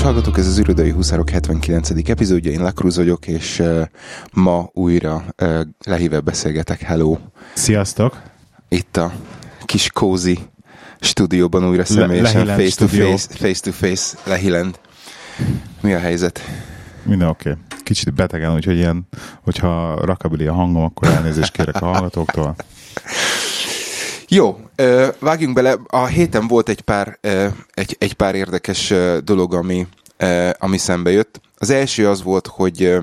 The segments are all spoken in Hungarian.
Kedves hallgatók, ez az Ürödei Huszárok 79. epizódja, én Lakruz vagyok, és uh, ma újra uh, lehívve beszélgetek. Hello! Sziasztok! Itt a kis kózi stúdióban újra személyesen Le, face, to face, face to face Lehilend. Mi a helyzet? Minden oké. Okay. Kicsit betegen, úgyhogy ilyen, hogyha rakabili a hangom, akkor elnézést kérek a hallgatóktól. Jó, vágjunk bele. A héten volt egy pár, egy, egy pár érdekes dolog, ami, ami szembe jött. Az első az volt, hogy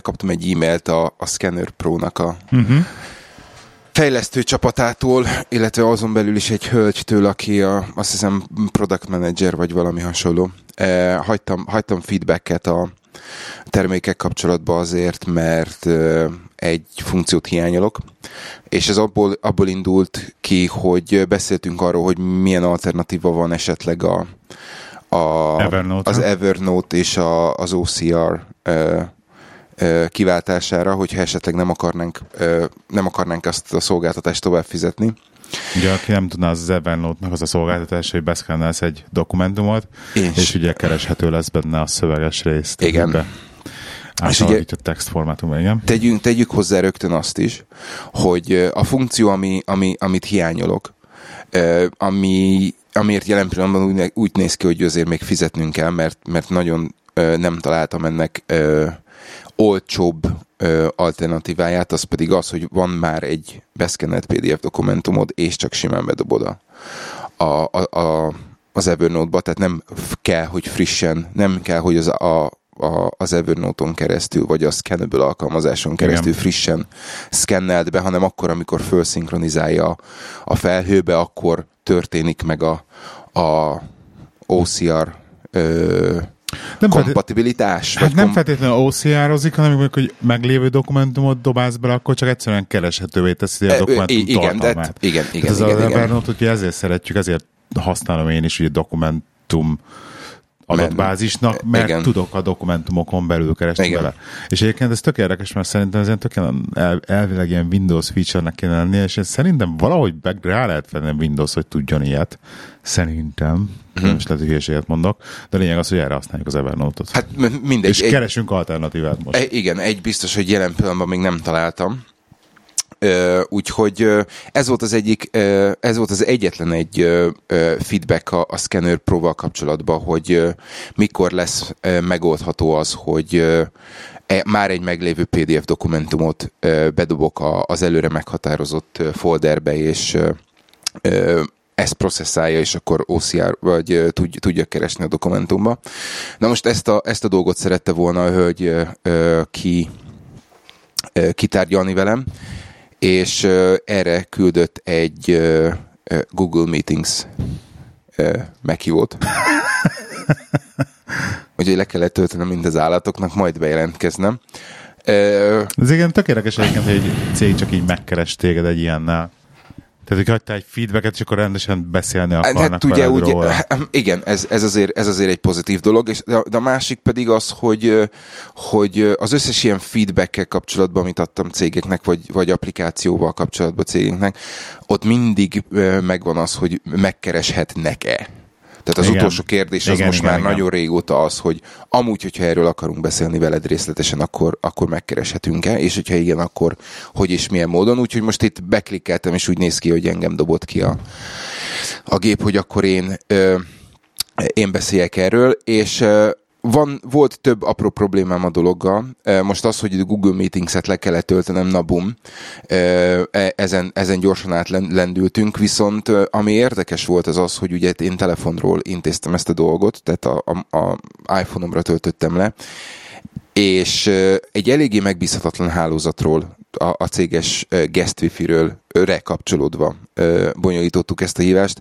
kaptam egy e-mailt a, a Scanner Pro-nak a uh-huh. fejlesztő csapatától, illetve azon belül is egy hölgytől, aki a, azt hiszem product manager vagy valami hasonló. Hagytam, hagytam feedbacket a termékek kapcsolatban azért, mert egy funkciót hiányolok, és ez abból, abból indult ki, hogy beszéltünk arról, hogy milyen alternatíva van esetleg a, a Evernote az Evernote és a, az OCR ö, ö, kiváltására, hogyha esetleg nem akarnánk, ö, nem akarnánk azt a szolgáltatást tovább fizetni. Ugye, aki nem tudná, az, az Evernote-nak az a szolgáltatás, hogy beszkennelsz egy dokumentumot, és, és ugye kereshető lesz benne a szöveges részt. Igen. Be és ugye, a textformátum, igen. Tegyünk, tegyük hozzá rögtön azt is, hogy a funkció, ami, ami, amit hiányolok, ami, amiért jelen pillanatban úgy, úgy néz ki, hogy azért még fizetnünk kell, mert, mert nagyon nem találtam ennek olcsóbb alternatíváját, az pedig az, hogy van már egy beszkennelt PDF dokumentumod, és csak simán bedobod a, a, a, a az Evernote-ba, tehát nem kell, hogy frissen, nem kell, hogy az a, a, az Evernote-on keresztül, vagy a Scannable alkalmazáson keresztül Igen. frissen szkennelt be, hanem akkor, amikor felszinkronizálja a felhőbe, akkor történik meg a, a OCR ö, nem kompatibilitás? Hát nem kom- feltétlenül OCR-ozik, hanem amikor hogy meglévő dokumentumot dobálsz bele, akkor csak egyszerűen kereshetővé teszi a dokumentum igen, tartalmát. De, igen, igen, ez igen, az igen. Evernote, hogy ezért szeretjük, ezért használom én is ugye dokumentum adatbázisnak, mert igen. tudok a dokumentumokon belül keresni igen. vele. És egyébként ez tök érdekes, mert szerintem ez ilyen tök el, elvileg ilyen Windows feature-nek kéne lennie, és szerintem valahogy rá lehet venni Windows, hogy tudjon ilyet. Szerintem. Hmm. Nem is lehet, hogy hülyeséget mondok, de a lényeg az, hogy erre használjuk az Evernote-ot. Hát mindegy. És egy, keresünk alternatívát most. Egy, igen, egy biztos, hogy jelen pillanatban még nem találtam. Úgyhogy ez volt az egyik, ez volt az egyetlen egy feedback a, a Scanner Pro-val kapcsolatban, hogy mikor lesz megoldható az, hogy e, már egy meglévő PDF dokumentumot bedobok az előre meghatározott folderbe, és ezt processzálja, és akkor OCR, vagy tud, tudja keresni a dokumentumba. Na most ezt a, ezt a dolgot szerette volna a hölgy ki, kitárgyalni velem, és erre küldött egy Google Meetings meghívót. Úgyhogy le kellett töltenem mind az állatoknak, majd bejelentkeznem. Ez igen tök érdekes egyébként, hogy egy cég csak így megkeres téged egy ilyennel. Tehát, hogy hagytál egy feedbacket, és akkor rendesen beszélni hát akarnak hát, ugye, ugye, róla. Igen, ez, ez, azért, ez azért egy pozitív dolog, és de, de a másik pedig az, hogy, hogy az összes ilyen feedbackkel kapcsolatban, amit adtam cégeknek, vagy, vagy applikációval kapcsolatban cégeknek, ott mindig megvan az, hogy megkereshetnek-e. Tehát az igen. utolsó kérdés az igen, most igen, már igen. nagyon régóta az, hogy amúgy, hogyha erről akarunk beszélni veled részletesen, akkor, akkor megkereshetünk-e, és hogyha igen, akkor hogy és milyen módon. Úgyhogy most itt beklikkeltem, és úgy néz ki, hogy engem dobott ki a, a gép, hogy akkor én, ö, én beszéljek erről, és ö, van, volt több apró problémám a dologgal. Most az, hogy Google Meetings-et le kellett töltenem, na bum, e, ezen, ezen gyorsan átlendültünk, viszont ami érdekes volt az az, hogy ugye én telefonról intéztem ezt a dolgot, tehát a, a, a iPhone-omra töltöttem le, és egy eléggé megbízhatatlan hálózatról, a, a céges guest wifi-ről rekapcsolódva bonyolítottuk ezt a hívást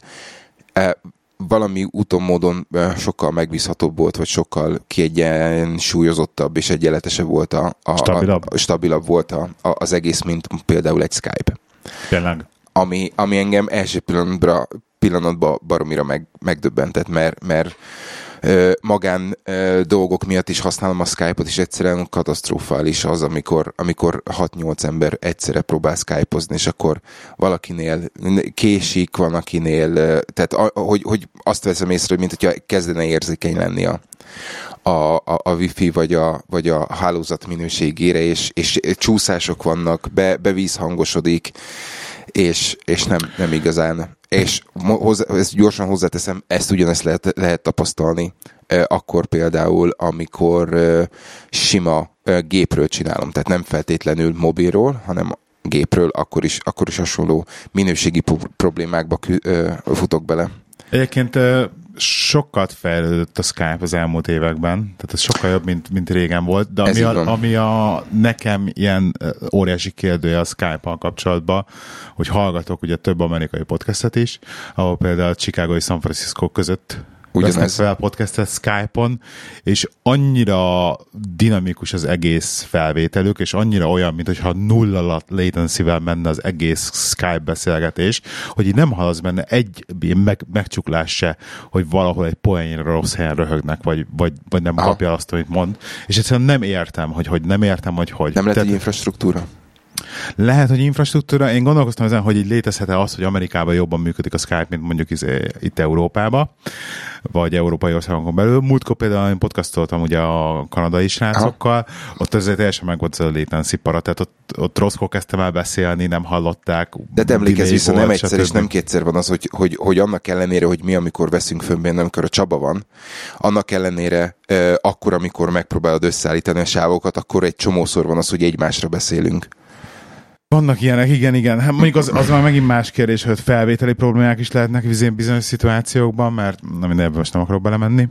valami úton módon sokkal megbízhatóbb volt, vagy sokkal kiegyensúlyozottabb és egyenletesebb volt a, a, stabilabb. a, stabilabb volt a, a, az egész, mint például egy Skype. Tényleg. Ami, ami engem első pillanatban, pillanatban baromira meg, megdöbbentett, mert, mert magán dolgok miatt is használom a Skype-ot, és egyszerűen katasztrofális az, amikor, amikor 6-8 ember egyszerre próbál Skype-ozni, és akkor valakinél késik, van akinél, tehát hogy, hogy azt veszem észre, mint hogyha kezdene érzékeny lenni a, a, a, a wifi vagy a, vagy a hálózat minőségére, és, és csúszások vannak, be, bevízhangosodik, és, és nem, nem igazán. És hozzá, ezt gyorsan hozzáteszem, ezt ugyanezt lehet, lehet tapasztalni akkor például, amikor sima gépről csinálom, tehát nem feltétlenül mobilról, hanem gépről, akkor is, akkor is hasonló minőségi problémákba futok bele. Egyébként sokat fejlődött a Skype az elmúlt években, tehát ez sokkal jobb, mint, mint régen volt, de ami a, ami a nekem ilyen óriási kérdője a Skype-al kapcsolatban, hogy hallgatok ugye több amerikai podcastet is, ahol például Chicago és San Francisco között Ugyanez. fel podcastet Skype-on, és annyira dinamikus az egész felvételük, és annyira olyan, mintha nulla latency-vel menne az egész Skype beszélgetés, hogy így nem hallasz benne egy meg, megcsuklás se, hogy valahol egy poénra rossz helyen röhögnek, vagy, vagy, vagy nem Aha. kapja azt, amit mond. És egyszerűen nem értem, hogy, hogy nem értem, hogy hogy. Nem lehet egy infrastruktúra? Lehet, hogy infrastruktúra, én gondolkoztam ezen, hogy így létezhet-e az, hogy Amerikában jobban működik a Skype, mint mondjuk izé, itt Európában, vagy európai országokon belül. Múltkor például én podcastoltam ugye a kanadai srácokkal, Aha. ott azért teljesen meg volt az a latency para, tehát ott, ott rosszkor kezdtem el beszélni, nem hallották. De te emlékezz vissza, nem egyszer és nem kétszer van az, hogy, hogy, hogy annak ellenére, hogy mi, amikor veszünk fönnben, amikor a Csaba van, annak ellenére akkor, amikor megpróbálod összeállítani a sávokat, akkor egy csomószor van az, hogy egymásra beszélünk. Vannak ilyenek, igen, igen. Hát mondjuk az, az már megint más kérdés, hogy felvételi problémák is lehetnek bizonyos szituációkban, mert nem ebben most nem akarok belemenni.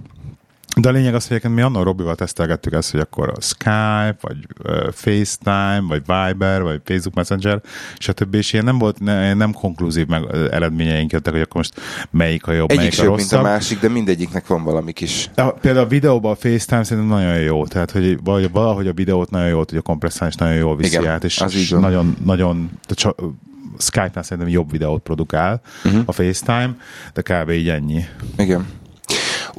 De a lényeg az, hogy mi annak Robival tesztelgettük ezt, hogy akkor a Skype, vagy uh, FaceTime, vagy Viber, vagy Facebook Messenger, stb. És ilyen nem volt, ne, nem konklúzív meg eredményeink jöttek, hogy akkor most melyik a jobb, Egyik melyik a rosszabb. mint a másik, de mindegyiknek van valami kis. De, például a videóban a FaceTime szerintem nagyon jó, tehát hogy valahogy a videót nagyon jól tudja kompresszálni, és nagyon jól viszi Igen, át, és, és nagyon, nagyon, Skype-nál szerintem jobb videót produkál uh-huh. a FaceTime, de kb. így ennyi. Igen.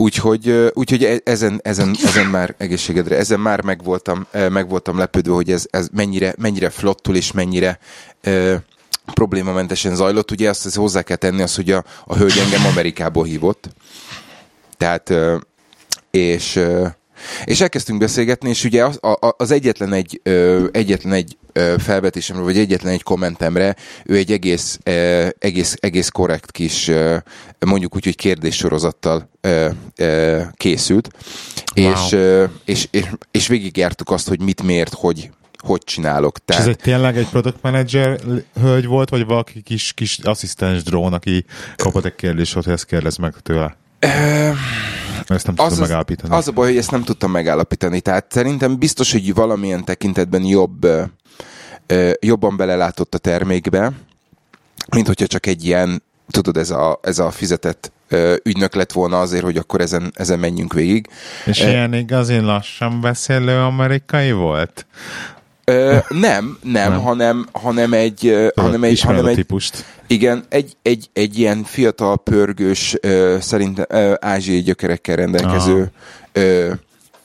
Úgyhogy, úgyhogy e, ezen, ezen, ezen már egészségedre, ezen már meg voltam, meg voltam lepődve, hogy ez, ez mennyire, mennyire flottul és mennyire uh, problémamentesen zajlott. Ugye azt, azt hozzá kell tenni, az, hogy a, a hölgy engem Amerikából hívott. Tehát, uh, és uh, és elkezdtünk beszélgetni, és ugye az, az egyetlen egy, egyetlen egy felvetésemre, vagy egyetlen egy kommentemre, ő egy egész, egész, egész korrekt kis, mondjuk úgy, hogy kérdéssorozattal készült, wow. és, és, és, és végigjártuk azt, hogy mit, miért, hogy, hogy csinálok. Tehát... És ez egy tényleg egy product manager hölgy volt, vagy valaki kis, kis asszisztens drón, aki kapott egy kérdést, hogy ezt kérdez meg tőle? Ezt nem tudtam az, megállapítani. Az a baj, hogy ezt nem tudtam megállapítani. Tehát szerintem biztos, hogy valamilyen tekintetben jobb, jobban belelátott a termékbe, mint hogyha csak egy ilyen, tudod, ez a, ez a fizetett ügynök lett volna azért, hogy akkor ezen, ezen menjünk végig. És e, ilyen igazi lassan beszélő amerikai volt? Ö, nem, nem, nem, hanem, hanem egy... Hanem egy, hanem egy típust. Igen, egy, egy, egy ilyen fiatal, pörgős, ö, szerintem ö, ázsiai gyökerekkel rendelkező ö,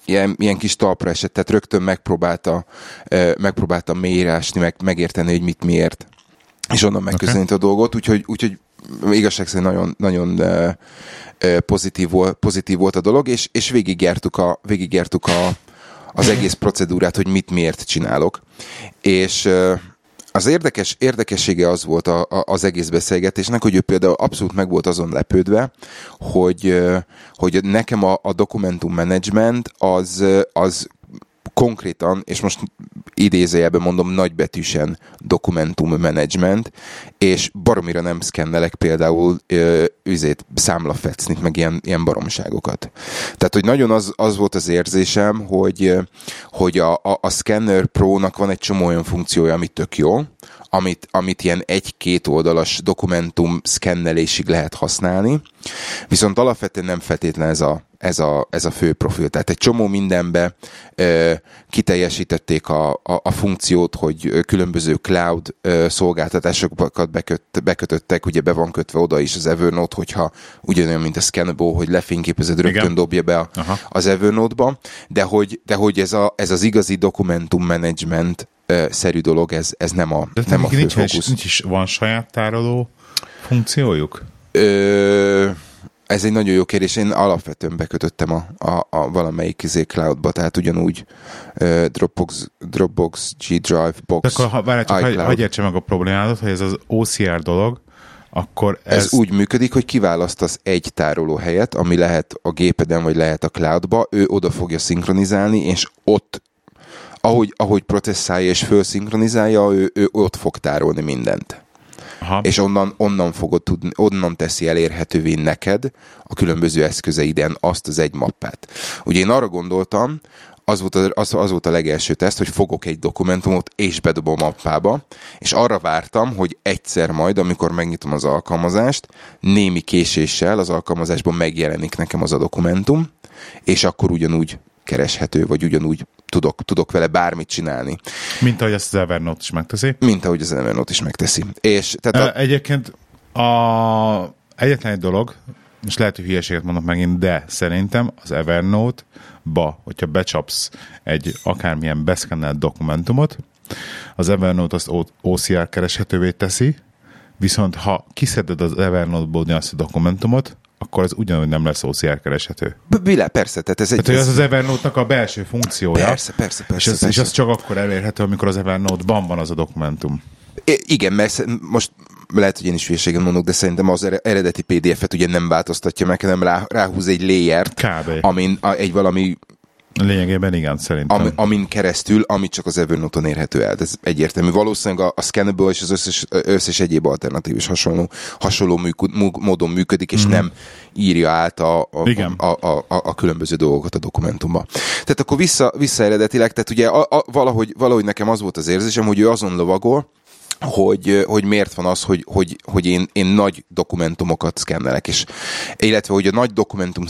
ilyen, ilyen kis talpra esett, tehát rögtön megpróbálta, ö, megpróbálta mélyreásni, meg, megérteni, hogy mit miért. És onnan megközelíteni okay. a dolgot, úgyhogy, úgyhogy igazság szerint nagyon, nagyon ö, pozitív, volt, pozitív volt a dolog, és, és végigjártuk a, végigjártuk a, az egész procedúrát, hogy mit miért csinálok. És az érdekes, érdekessége az volt a, a, az egész beszélgetésnek, hogy ő például abszolút meg volt azon lepődve, hogy, hogy nekem a, a dokumentum management az, az konkrétan, és most idézőjelben mondom nagybetűsen dokumentum management, és baromira nem szkennelek például ö, üzét, számlafecnit, meg ilyen, ilyen baromságokat. Tehát, hogy nagyon az, az volt az érzésem, hogy, hogy a, a, a Scanner Pro-nak van egy csomó olyan funkciója, ami tök jó, amit, amit ilyen egy-két oldalas dokumentum szkennelésig lehet használni, viszont alapvetően nem feltétlen ez a, ez a, ez a fő profil. Tehát egy csomó mindenbe ö, kiteljesítették a, a, a funkciót, hogy különböző cloud ö, szolgáltatásokat beköt, bekötöttek, ugye be van kötve oda is az Evernote, hogyha ugyanolyan, mint a Scannable, hogy lefényképezed, rögtön Igen. dobja be a, az Evernote-ba, de hogy, de hogy ez, a, ez az igazi dokumentum management szerű dolog, ez, ez nem a, de nem a fő nincs, fókusz. Nincs is, van saját tároló funkciójuk? Ö, ez egy nagyon jó kérdés. Én alapvetően bekötöttem a, a, a valamelyik izé cloudba, tehát ugyanúgy uh, Dropbox, Dropbox, G Drive, Box, De akkor, ha, várj, csak hagy értse meg a problémádat, hogy ez az OCR dolog, akkor ez... ez úgy működik, hogy kiválasztasz egy tároló helyet, ami lehet a gépeden, vagy lehet a cloudba, ő oda fogja szinkronizálni, és ott ahogy, ahogy processzálja és felszinkronizálja, ő, ő ott fog tárolni mindent. Aha. és onnan, onnan fogod tudni, onnan teszi elérhetővé neked a különböző eszközeiden azt az egy mappát. Ugye én arra gondoltam, az volt, a, az, az volt a legelső teszt, hogy fogok egy dokumentumot és bedobom a mappába, és arra vártam, hogy egyszer majd, amikor megnyitom az alkalmazást, némi késéssel az alkalmazásban megjelenik nekem az a dokumentum, és akkor ugyanúgy kereshető, vagy ugyanúgy tudok, tudok vele bármit csinálni. Mint ahogy ezt az Evernote is megteszi. Mint ahogy az Evernote is megteszi. És, tehát a... Egyébként a... egyetlen egy dolog, most lehet, hogy hülyeséget mondok megint, de szerintem az Evernote-ba, hogyha becsapsz egy akármilyen beszkennelt dokumentumot, az Evernote azt OCR kereshetővé teszi, viszont ha kiszeded az Evernote-ból azt a dokumentumot, akkor az ugyanúgy nem lesz OCR kereshető. Bilá, persze. Tehát ez egy... Tehát, ez... az az Evernote-nak a belső funkciója. Persze, persze, persze. És az, persze. és az csak akkor elérhető, amikor az Evernote-ban van az a dokumentum. I- igen, mert most lehet, hogy én is hülyeségen mondok, de szerintem az eredeti PDF-et ugye nem változtatja meg, hanem rá, ráhúz egy layer amin a, egy valami Lényegében igen, szerintem. Am, amin keresztül, amit csak az Evernote-on érhető el. Ez egyértelmű. Valószínűleg a, a Scannable és az összes, összes egyéb alternatív is hasonló, hasonló műk, módon működik, és mm. nem írja át a, a, a, a, a, a különböző dolgokat a dokumentumba. Tehát akkor vissza, vissza eredetileg, tehát ugye a, a, valahogy, valahogy nekem az volt az érzésem, hogy ő azon lovagol, hogy, hogy miért van az, hogy, hogy, hogy én, én nagy dokumentumokat szkennelek, és illetve, hogy a nagy dokumentum,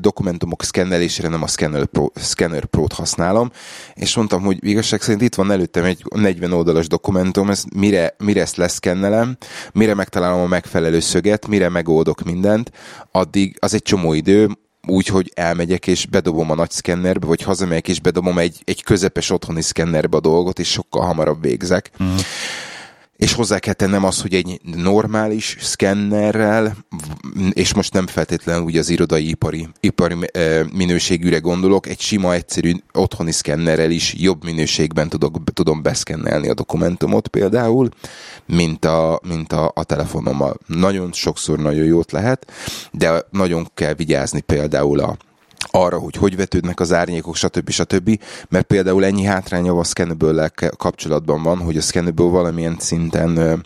dokumentumok szkennelésére nem a Scanner, Pro, Scanner Pro-t használom, és mondtam, hogy igazság szerint itt van előttem egy 40 oldalas dokumentum, ez mire, mire ezt leszkennelem, mire megtalálom a megfelelő szöget, mire megoldok mindent, addig az egy csomó idő, úgy, hogy elmegyek és bedobom a nagy szkennerbe, vagy hazamegyek és bedobom egy, egy közepes otthoni szkennerbe a dolgot, és sokkal hamarabb végzek. Uh-huh és hozzá kell tennem azt, hogy egy normális szkennerrel, és most nem feltétlenül úgy az irodai ipari, ipari minőségűre gondolok, egy sima, egyszerű otthoni szkennerrel is jobb minőségben tudok, tudom beszkennelni a dokumentumot például, mint a, mint a, a telefonommal. Nagyon sokszor nagyon jót lehet, de nagyon kell vigyázni például a, arra, hogy hogy vetődnek az árnyékok, stb. stb. Mert például ennyi hátránya a Scannable kapcsolatban van, hogy a Scannable valamilyen szinten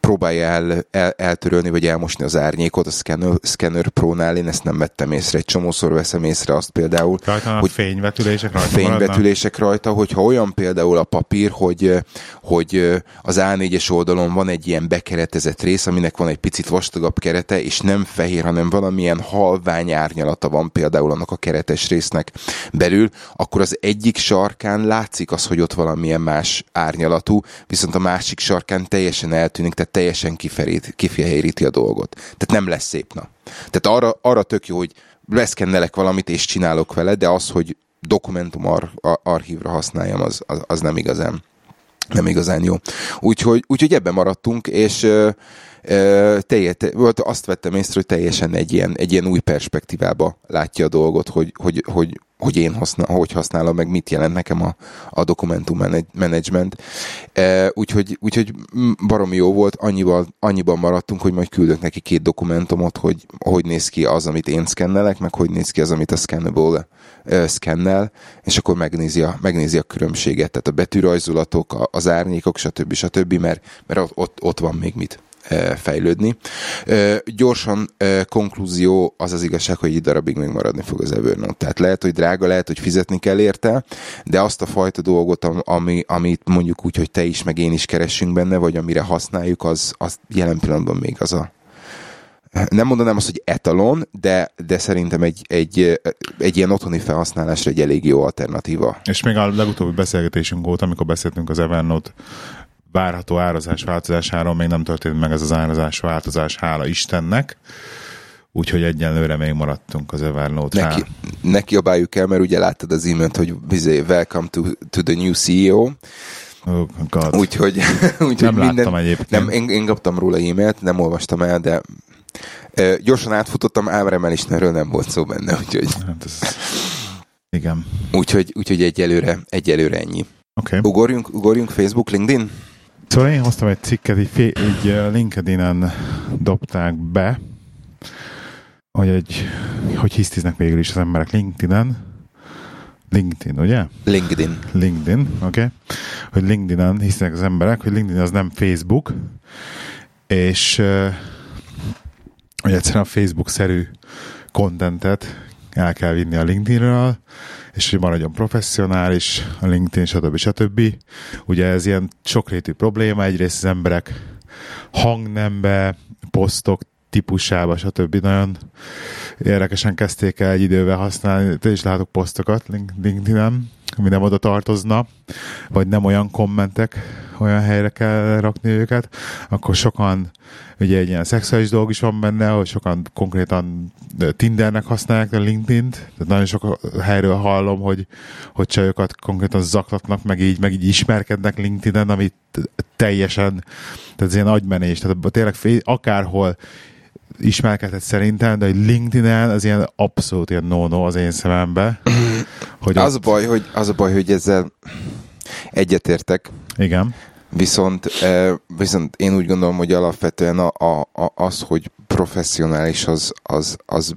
próbálja el, el, eltörölni, vagy elmosni az árnyékot a Scanner, Scanner Pro-nál, én ezt nem vettem észre. Egy csomószor veszem észre azt például, rajta hogy fényvetülések rajta fényvetülések rajta, hogyha olyan például a papír, hogy, hogy az A4-es oldalon van egy ilyen bekeretezett rész, aminek van egy picit vastagabb kerete, és nem fehér, hanem valamilyen halvány árnyalata van például annak a keretes résznek belül, akkor az egyik sarkán látszik az, hogy ott valamilyen más árnyalatú, viszont a másik sarkán teljesen eltűnik, tehát teljesen kifehéríti a dolgot. Tehát nem lesz szép na. Tehát arra, arra tök jó, hogy leszkennelek valamit és csinálok vele, de az, hogy dokumentum ar- archívra használjam, az, az, az nem igazán nem igazán jó. Úgyhogy, úgyhogy ebben maradtunk, és teljes, azt vettem észre, hogy teljesen egy ilyen, egy ilyen új perspektívába látja a dolgot, hogy, hogy, hogy, hogy én használ, hogy használom, meg mit jelent nekem a, a dokumentum management. E, úgyhogy, úgyhogy baromi jó volt, annyiban, annyiban maradtunk, hogy majd küldök neki két dokumentumot, hogy hogy néz ki az, amit én szkennelek, meg hogy néz ki az, amit a Scannable uh, szkennel, és akkor megnézi a, megnézi a különbséget, tehát a betűrajzolatok, az árnyékok, stb. stb., mert, mert ott, ott van még mit fejlődni. Gyorsan konklúzió az az igazság, hogy egy darabig még maradni fog az Evernote. Tehát lehet, hogy drága, lehet, hogy fizetni kell érte, de azt a fajta dolgot, ami, amit mondjuk úgy, hogy te is, meg én is keresünk benne, vagy amire használjuk, az, az jelen pillanatban még az a nem mondanám azt, hogy etalon, de, de szerintem egy, egy, egy ilyen otthoni felhasználásra egy elég jó alternatíva. És még a legutóbbi beszélgetésünk volt, amikor beszéltünk az Evernote várható árazás változásáról, még nem történt meg ez az árazás változás, hála Istennek. Úgyhogy egyenlőre még maradtunk az Evernote neki, neki kiabáljuk el, mert ugye láttad az e-mailt, hogy bizé, welcome to, to the new CEO. Oh, úgyhogy, úgyhogy nem minden, láttam egyébként. Nem, én, én kaptam róla e-mailt, nem olvastam el, de e, gyorsan átfutottam, ámremelésnél nem volt szó benne, úgyhogy... Hát ez, igen. Úgyhogy, úgyhogy egyelőre, egyelőre ennyi. Okay. Ugorjunk, ugorjunk Facebook, LinkedIn? Szóval én hoztam egy cikket, egy, egy LinkedIn-en dobták be, hogy, egy, hogy hisztiznek végül is az emberek LinkedIn-en. LinkedIn, ugye? LinkedIn. LinkedIn, oké. Okay. Hogy LinkedIn-en hisznek az emberek, hogy LinkedIn az nem Facebook, és hogy egyszerűen a Facebook-szerű kontentet el kell vinni a LinkedInről, és hogy maradjon professzionális, a LinkedIn, stb. stb. Ugye ez ilyen sokrétű probléma, egyrészt az emberek hangnembe, posztok típusába, stb. nagyon érdekesen kezdték el egy idővel használni. Te is látok posztokat LinkedIn-en, ami nem oda tartozna, vagy nem olyan kommentek, olyan helyre kell rakni őket, akkor sokan, ugye egy ilyen szexuális dolog is van benne, hogy sokan konkrétan Tindernek használják a LinkedIn-t, tehát nagyon sok helyről hallom, hogy, hogy csajokat konkrétan zaklatnak, meg így, meg így ismerkednek LinkedIn-en, amit teljesen, tehát ez ilyen agymenés, tehát tényleg akárhol ismerkedhet szerintem, de hogy LinkedIn-en az ilyen abszolút ilyen no-no az én szemembe. Hogy az, ott... a baj, hogy, az a baj, hogy ezzel egyetértek. Igen. Viszont, viszont én úgy gondolom, hogy alapvetően a, a, a, az, hogy professzionális, az, az, az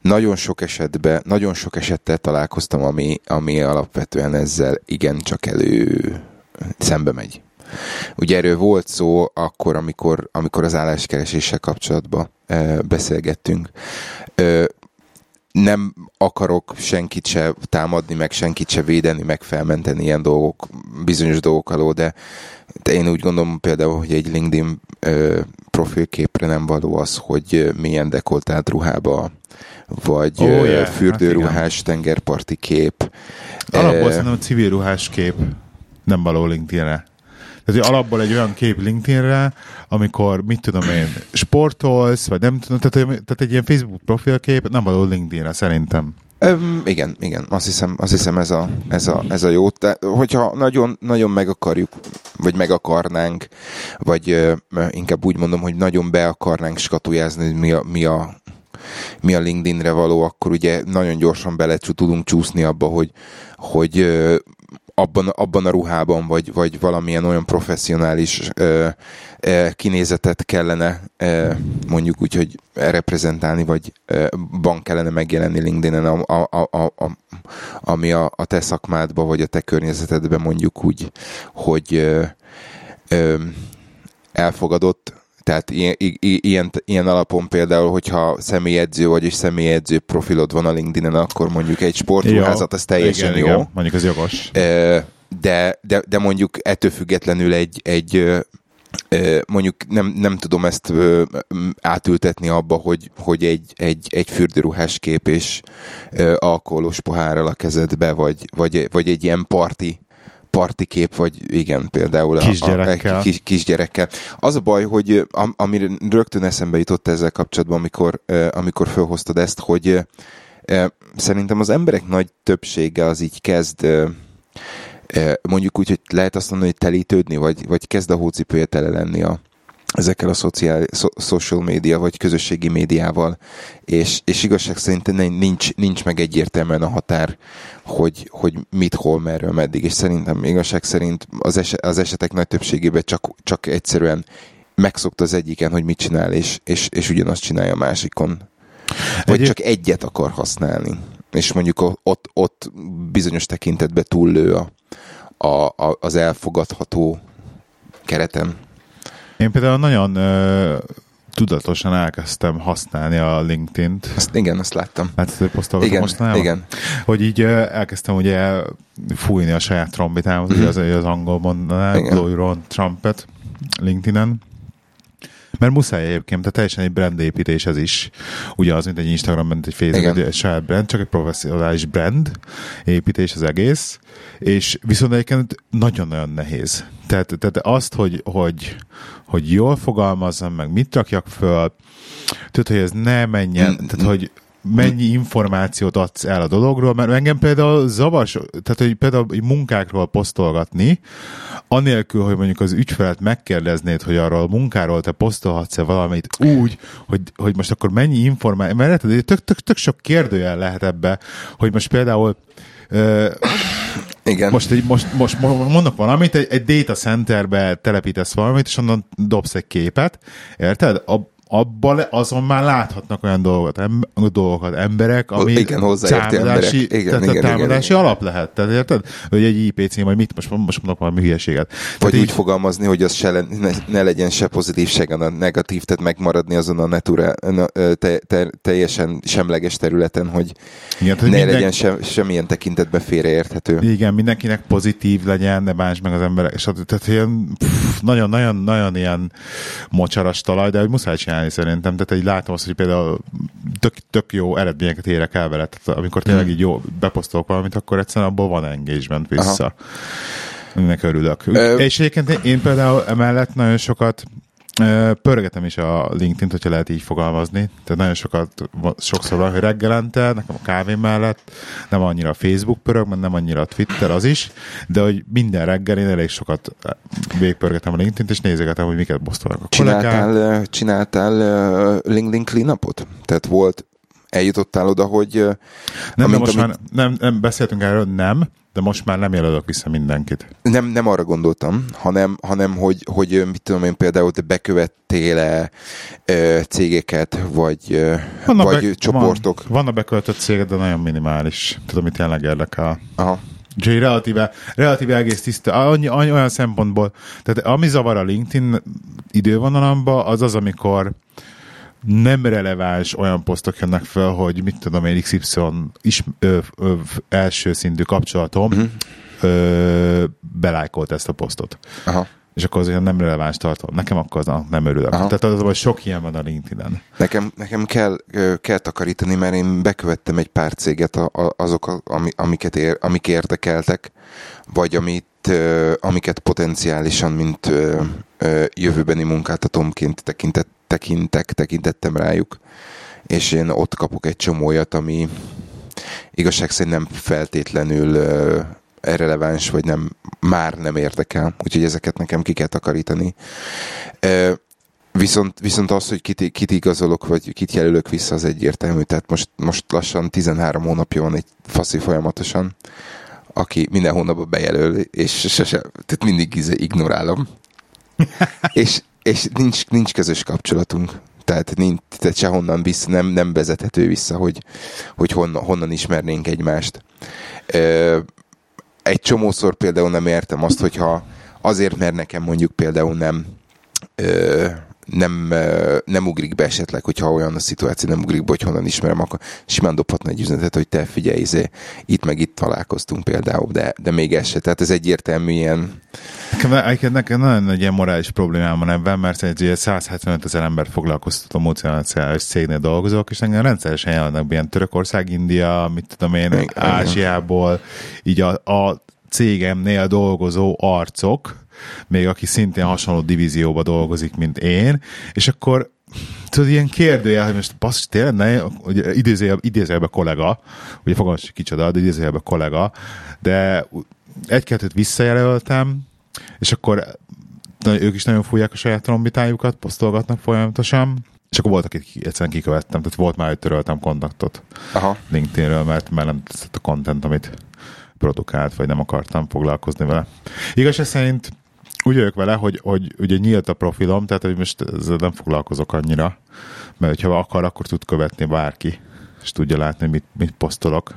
nagyon sok esetben, nagyon sok esettel találkoztam, ami, ami alapvetően ezzel igencsak elő szembe megy. Ugye erről volt szó akkor, amikor, amikor az álláskereséssel kapcsolatban e, beszélgettünk. E, nem akarok senkit se támadni, meg senkit se védeni, meg felmenteni ilyen dolgok, bizonyos dolgok alól, de, de én úgy gondolom például, hogy egy LinkedIn profilképre nem való az, hogy milyen dekoltált ruhába, vagy oh, yeah. Hát fürdőruhás hát tengerparti kép. Alapból szerintem civil ruhás kép nem való LinkedIn-re. Tehát, hogy alapból egy olyan kép LinkedInre, amikor, mit tudom én, sportolsz, vagy nem tudom, tehát, tehát egy ilyen Facebook profilkép nem való LinkedInre szerintem. Um, igen, igen, azt hiszem, azt hiszem ez, a, ez, a, ez a jó. De hogyha nagyon, nagyon meg akarjuk, vagy meg akarnánk, vagy uh, inkább úgy mondom, hogy nagyon be akarnánk skatujázni, hogy mi a, mi a mi a LinkedInre való, akkor ugye nagyon gyorsan bele tudunk csúszni abba, hogy, hogy abban, abban a ruhában, vagy, vagy valamilyen olyan professzionális ö, ö, kinézetet kellene ö, mondjuk úgy, hogy reprezentálni, vagy ö, ban kellene megjelenni LinkedIn-en, a, a, a, a, ami a, a te szakmádba, vagy a te környezetedben mondjuk úgy, hogy ö, ö, elfogadott, tehát ilyen, ilyen, ilyen alapon például, hogyha személyedző vagy és személyedző profilod van a LinkedIn-en, akkor mondjuk egy sportruházat, az teljesen igen, jó. Igen, mondjuk az jogos. De, de, de mondjuk ettől függetlenül egy, egy mondjuk nem, nem tudom ezt átültetni abba, hogy, hogy egy, egy, egy fürdőruhás kép és alkoholos pohárral a kezedbe, vagy, vagy, vagy egy ilyen parti parti kép, vagy igen, például kisgyerekkel. A, a, kis, kisgyerekkel. Az a baj, hogy ami rögtön eszembe jutott ezzel kapcsolatban, amikor, amikor felhoztad ezt, hogy szerintem az emberek nagy többsége az így kezd mondjuk úgy, hogy lehet azt mondani, hogy telítődni, vagy, vagy kezd a hócipője tele lenni a, ezekkel a szociál, social média vagy közösségi médiával, és, és igazság szerint nincs, nincs meg egyértelműen a határ, hogy, hogy mit, hol, merről, meddig, és szerintem igazság szerint az, eset, az esetek nagy többségében csak, csak egyszerűen megszokta az egyiken, hogy mit csinál, és, és, és ugyanazt csinálja a másikon. Vagy Egyéb... csak egyet akar használni, és mondjuk ott, ott bizonyos tekintetben túllő a, a, a, az elfogadható keretem. Én például nagyon ö, tudatosan elkezdtem használni a LinkedIn-t. Azt, igen, azt láttam. Hát posztolgatom igen, mostanában? Igen. Hogy így elkezdtem ugye fújni a saját trombitámat, mm-hmm. ugye az, az angol mondaná, blow your own trumpet LinkedIn-en. Mert muszáj egyébként, tehát teljesen egy brandépítés ez is. Ugye az, mint egy Instagram, mint egy Facebook, egy, egy saját brand, csak egy professzionális brand építés az egész. És viszont egyébként nagyon-nagyon nehéz. Tehát, tehát azt, hogy, hogy, hogy jól fogalmazzam meg, mit rakjak föl, tudod, hogy ez ne menjen, mm, tehát hogy mennyi információt adsz el a dologról, mert engem például zavas, tehát hogy például munkákról posztolgatni, anélkül, hogy mondjuk az ügyfelet megkérdeznéd, hogy arról a munkáról te posztolhatsz-e valamit úgy, hogy, hogy most akkor mennyi információ, mert tök, tök, tök sok kérdőjel lehet ebbe, hogy most például Uh, igen. Most, egy, most, most mondok valamit, egy, egy data centerbe telepítesz valamit, és onnan dobsz egy képet, érted? A, abban azon már láthatnak olyan dolgokat, em, dolgokat emberek, ami igen, támadási, emberek. Igen, tehát igen, támadási igen, alap lehet. Tehát érted? Hogy egy IP cím, vagy mit, most, most mondok valami hülyeséget. Vagy tehát úgy így... fogalmazni, hogy az se le, ne, ne, legyen se pozitív, se a negatív, tehát megmaradni azon a natura, te, te, teljesen semleges területen, hogy igen, ne minden... legyen se, semmilyen tekintetben félreérthető. Igen, mindenkinek pozitív legyen, ne bánts meg az emberek. Tehát ilyen, nagyon-nagyon-nagyon ilyen mocsaras talaj, de hogy muszáj csinálni csinálni szerintem. Tehát egy látom azt, hogy például tök, tök jó eredményeket érek el vele. Tehát amikor tényleg mm. így jó beposztolok valamit, akkor egyszerűen abból van engagement vissza. Aha. Ennek örülök. Ö... És egyébként én például emellett nagyon sokat Pörgetem is a LinkedIn-t, hogyha lehet így fogalmazni. Tehát nagyon sokat, sokszor van, hogy reggelente, nekem a kávé mellett, nem annyira a Facebook pörög, mert nem annyira a Twitter az is, de hogy minden reggel én elég sokat végpörgetem a LinkedIn-t, és nézegetem, hogy miket posztolnak a csináltál, Csináltál LinkedIn cleanupot? Tehát volt eljutottál oda, hogy... Nem, amint, most amit... már nem, nem, beszéltünk erről, nem, de most már nem jelölök vissza mindenkit. Nem, nem arra gondoltam, hanem, hanem hogy, hogy mit tudom én például, te bekövettél-e cégeket, vagy, vannak vagy be, csoportok? Van, vannak beköltött cégek, de nagyon minimális. Tudom, mit tényleg érdekel. Aha. Úgyhogy relatíve, relatíve egész tiszta, annyi, annyi, olyan szempontból, tehát ami zavar a LinkedIn idővonalamba, az az, amikor nem releváns olyan posztok jönnek fel, hogy mit tudom én, XY is, ö, ö, első szintű kapcsolatom uh-huh. ö, belájkolt ezt a posztot. Aha. És akkor az olyan nem releváns tartalom. Nekem akkor az nem örülök. Aha. Tehát az, hogy sok ilyen van a LinkedIn-en. Nekem, nekem kell, kell takarítani, mert én bekövettem egy pár céget, azok, amiket ér, amik érdekeltek, vagy amit, amiket potenciálisan, mint jövőbeni munkáltatómként tekintett, tekintek, tekintettem rájuk, és én ott kapok egy csomójat, ami igazság szerint nem feltétlenül uh, releváns, vagy nem, már nem érdekel, úgyhogy ezeket nekem ki kell takarítani. Uh, Viszont, viszont az, hogy kit, kit igazolok, vagy kit jelölök vissza, az egyértelmű. Tehát most, most lassan 13 hónapja van egy faszi folyamatosan, aki minden hónapban bejelöl, és sose, tehát mindig ignorálom. és, és nincs, nincs közös kapcsolatunk. Tehát, nincs, tehát sehonnan vissza, nem, nem vezethető vissza, hogy, hogy honnan, honnan ismernénk egymást. Egy csomószor például nem értem azt, hogyha azért, mert nekem mondjuk például nem nem, nem ugrik be esetleg, hogyha olyan a szituáció nem ugrik be, hogy honnan ismerem, akkor simán dobhatna egy üzenetet, hogy te figyelj, izé, itt meg itt találkoztunk például, de, de még ez se. Tehát ez egyértelmű ilyen... Nekem, nekem nagyon nagy ilyen morális problémám van ebben, mert egy 175 ezer embert foglalkoztató multinacionális cégnél dolgozok, és engem rendszeresen jelennek ilyen Törökország, India, mit tudom én. Ázsiából, így a, a cégemnél dolgozó arcok, még aki szintén hasonló divízióba dolgozik, mint én, és akkor tudod, ilyen kérdőjel, hogy most basszus, tényleg ne, hogy idézőjelben kollega, ugye fogalmas, kicsoda, de idézőjelben kollega, de egy-kettőt visszajelöltem, és akkor ők is nagyon fújják a saját trombitájukat, posztolgatnak folyamatosan, és akkor volt, akit egyszerűen kikövettem, tehát volt már, hogy töröltem kontaktot Aha. LinkedInről, mert, mert nem tetszett a content, amit produkált, vagy nem akartam foglalkozni vele. Igazság szerint úgy vagyok vele, hogy, hogy ugye nyílt a profilom, tehát hogy most ezzel nem foglalkozok annyira, mert hogyha akar, akkor tud követni bárki, és tudja látni, mit, mit posztolok.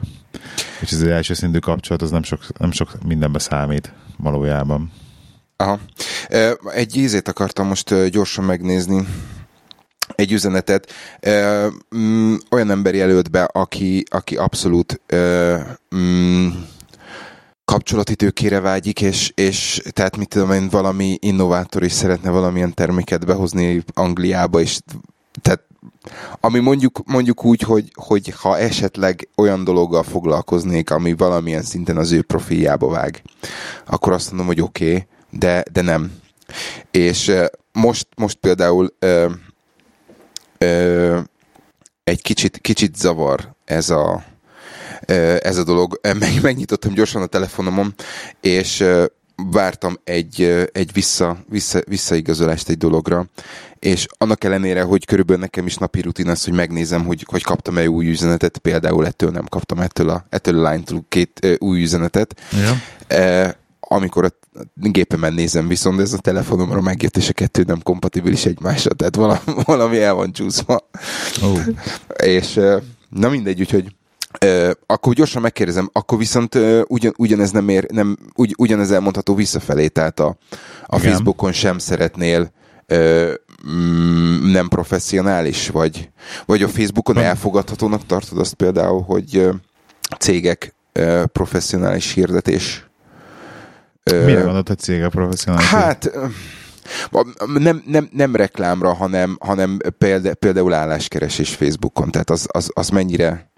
És ez az első szintű kapcsolat, az nem sok, nem sok mindenbe számít valójában. Aha. Egy ízét akartam most gyorsan megnézni egy üzenetet mm, olyan ember jelölt be, aki, aki abszolút mm, kapcsolati tőkére vágyik, és, és tehát mit tudom én, valami innovátor is szeretne valamilyen terméket behozni Angliába, és tehát ami mondjuk, mondjuk úgy, hogy, hogy ha esetleg olyan dologgal foglalkoznék, ami valamilyen szinten az ő profiljába vág, akkor azt mondom, hogy oké, okay, de, de nem. És most, most például ö, ö, egy kicsit, kicsit zavar ez a, ez a dolog. Meg, megnyitottam gyorsan a telefonomon, és vártam egy, egy vissza, vissza, visszaigazolást egy dologra, és annak ellenére, hogy körülbelül nekem is napi rutin az, hogy megnézem, hogy, hogy kaptam-e új üzenetet, például ettől nem kaptam ettől a, ettől a line két új üzenetet. Ja. Amikor a gépemen nézem, viszont ez a telefonomra megjött, és a kettő nem kompatibilis egymásra, tehát valami, valami el van csúszva. Oh. és na mindegy, úgyhogy Akkor gyorsan megkérdezem, akkor viszont uh, ugyan, ugyanez nem ér, nem, ugy, ugyanez elmondható visszafelé, tehát a, a Facebookon sem szeretnél uh, mm, nem professzionális, vagy, vagy a Facebookon elfogadhatónak tartod azt például, hogy cégek uh, professzionális hirdetés uh, Mire gondolod, hogy cégek professzionális? Hát nem, nem, nem reklámra, hanem, hanem példa, például álláskeresés Facebookon, tehát az, az, az mennyire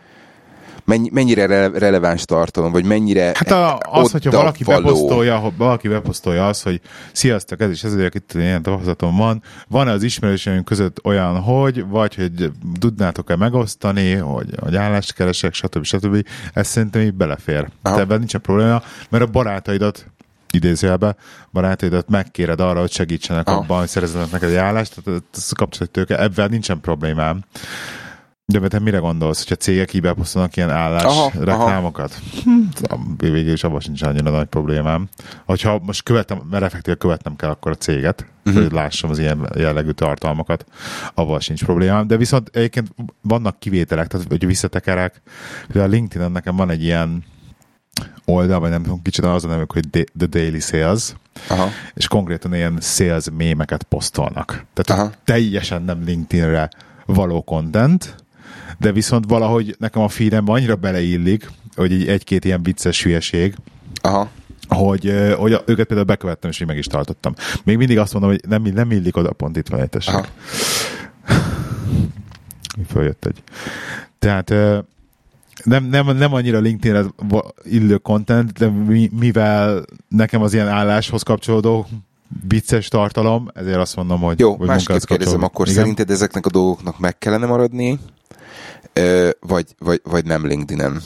mennyi, mennyire rele, releváns tartalom, vagy mennyire Hát a, az, hogyha valaki való. beposztolja, valaki beposztolja az, hogy sziasztok, ez is ez, hogy itt ilyen tapasztalatom van, van-e az ismerőseink között olyan, hogy, vagy hogy tudnátok-e megosztani, hogy, hogy állást keresek, stb. stb. Ez szerintem így belefér. Aha. Ebben nincs a probléma, mert a barátaidat idézőjelbe barátaidat megkéred arra, hogy segítsenek Aha. abban, hogy szerezzenek neked egy állást, tehát ez kapcsolatőke, ebben nincsen problémám. De te mire gondolsz, hogyha cégek így beposztolnak ilyen állás aha, reklámokat? Aha. Végül is abban sincs annyira nagy problémám. Hogyha most követem, mert effektíve követnem kell akkor a céget, uh-huh. hogy lássam az ilyen jellegű tartalmakat, avval sincs problémám. De viszont egyébként vannak kivételek, tehát hogy visszatekerek. A LinkedIn nekem van egy ilyen oldal, vagy nem tudom, kicsit az a nevük, hogy The Daily Sales, Aha. és konkrétan ilyen sales mémeket posztolnak. Tehát teljesen nem LinkedInre való content, de viszont valahogy nekem a feedemben annyira beleillik, hogy egy, egy-két ilyen vicces hülyeség, Aha. Hogy, hogy őket például bekövettem, és így meg is tartottam. Még mindig azt mondom, hogy nem, nem illik oda, pont itt van egy Följött egy. Tehát nem, nem, nem annyira LinkedIn-re illő content, de mivel nekem az ilyen álláshoz kapcsolódó vicces tartalom, ezért azt mondom, hogy Jó, hogy másképp kérdezem, akkor Igen? szerinted ezeknek a dolgoknak meg kellene maradni, vagy, vagy, vagy nem LinkedIn-en?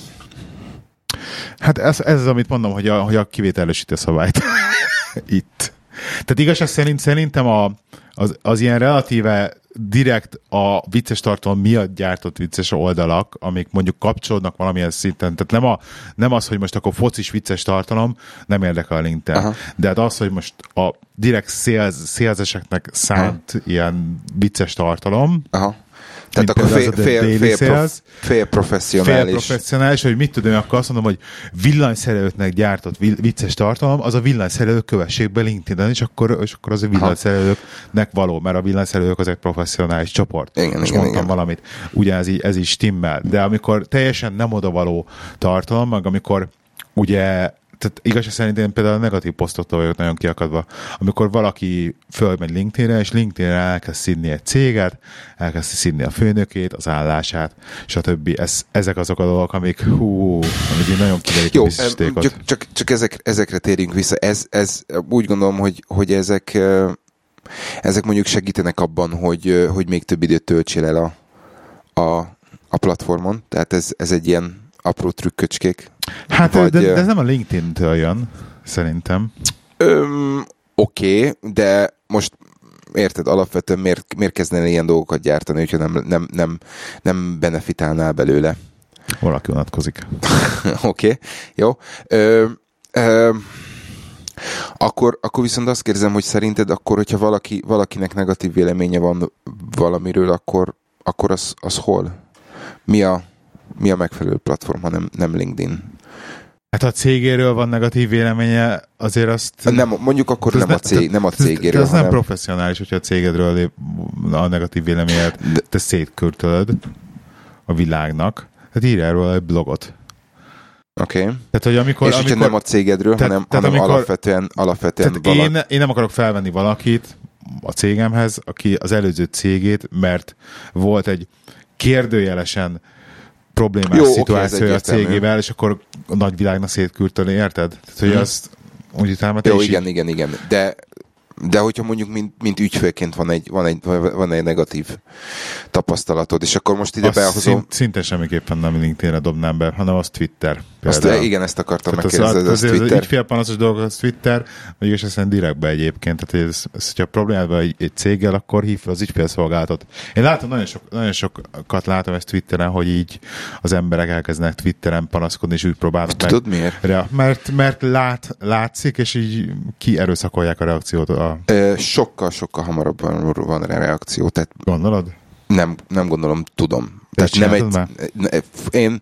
Hát ez, ez az, amit mondom, hogy a, hogy a kivételesítő szabályt itt. Tehát igazság szerint szerintem a, az, az ilyen relatíve direkt a vicces tartalom miatt gyártott vicces oldalak, amik mondjuk kapcsolódnak valamilyen szinten. Tehát nem, a, nem az, hogy most akkor focis vicces tartalom, nem érdekel a LinkedIn. Aha. De hát az, hogy most a direkt szélzeseknek szánt Aha. ilyen vicces tartalom, Aha tehát akkor fél, fél, fél, prof, fél professzionális. Fél professzionális, hogy mit tudom, akkor azt mondom, hogy villanyszerelőknek gyártott vicces tartalom, az a villanyszerelők kövessék be LinkedIn-en, és akkor, és akkor az a villanyszerelőknek való, mert a villanyszerelők az egy professzionális csoport. Igen, és igen, mondtam igen. valamit. Ugye ez így, ez is stimmel. De amikor teljesen nem odavaló tartalom, meg amikor ugye tehát igaz szerint én például a negatív posztoktól vagyok nagyon kiakadva. Amikor valaki fölmegy LinkedInre, és LinkedInre elkezd szidni egy céget, elkezd szidni a főnökét, az állását, stb. Ez, ezek azok a dolgok, amik hú, amik nagyon kiderítik Jó, a csak, csak, csak ezek, ezekre térjünk vissza. Ez, ez úgy gondolom, hogy, hogy ezek ezek mondjuk segítenek abban, hogy, hogy még több időt töltsél el a, a, a platformon. Tehát ez, ez egy ilyen apró trükköcskék. Hát, vagy, de, de ez nem a LinkedIn-től jön, szerintem. Oké, okay, de most érted, alapvetően miért, miért kezdene ilyen dolgokat gyártani, hogyha nem, nem, nem, nem benefitálnál belőle? Valaki vonatkozik. Oké, okay, jó. Ö, ö, akkor, akkor viszont azt kérdezem, hogy szerinted akkor, hogyha valaki, valakinek negatív véleménye van valamiről, akkor, akkor az, az hol? Mi a, mi a megfelelő platform, ha nem, LinkedIn? Hát a cégéről van negatív véleménye, azért azt... Nem, mondjuk akkor nem a, cég, nem a cégéről, Ez nem professzionális, hogyha a cégedről a negatív véleményet de... te szétkörtölöd a világnak. Hát írj erről egy blogot. Oké. Okay. Tehát, hogy amikor, És amikor, nem a cégedről, tehát, hanem, tehát hanem amikor, alapvetően, alapvetően tehát valak... én, én nem akarok felvenni valakit a cégemhez, aki az előző cégét, mert volt egy kérdőjelesen problémás Jó, szituációja okay, a cégével, és akkor a nagyvilágnak szétküldtől, érted? Tehát, hogy hmm. azt úgy utána Jó, igen, igen, igen. De de hogyha mondjuk mint, mint ügyfélként van egy, van, egy, van egy negatív tapasztalatod, és akkor most ide Azt behozom... Szint, szinte semmiképpen nem LinkedInre dobnám be, hanem az Twitter. Azt, igen, ezt akartam megkérdezni, az, az, az, az, Twitter. Az ügyfélpanaszos dolog az Twitter, vagyis ezt direktbe egyébként, tehát ez, ez, hogyha problémád van egy, egy céggel, akkor hív fel az ügyfélszolgálatot. Én látom, nagyon, sok, nagyon sokat látom ezt Twitteren, hogy így az emberek elkezdenek Twitteren panaszkodni, és úgy próbálnak Tudod meg, miért? Rea, mert, mert lát, látszik, és így kierőszakolják a reakciót a Sokkal-sokkal hamarabb van, rá reakció. Tehát Gondolod? Nem, nem gondolom, tudom. Tehát nem egy, ne, én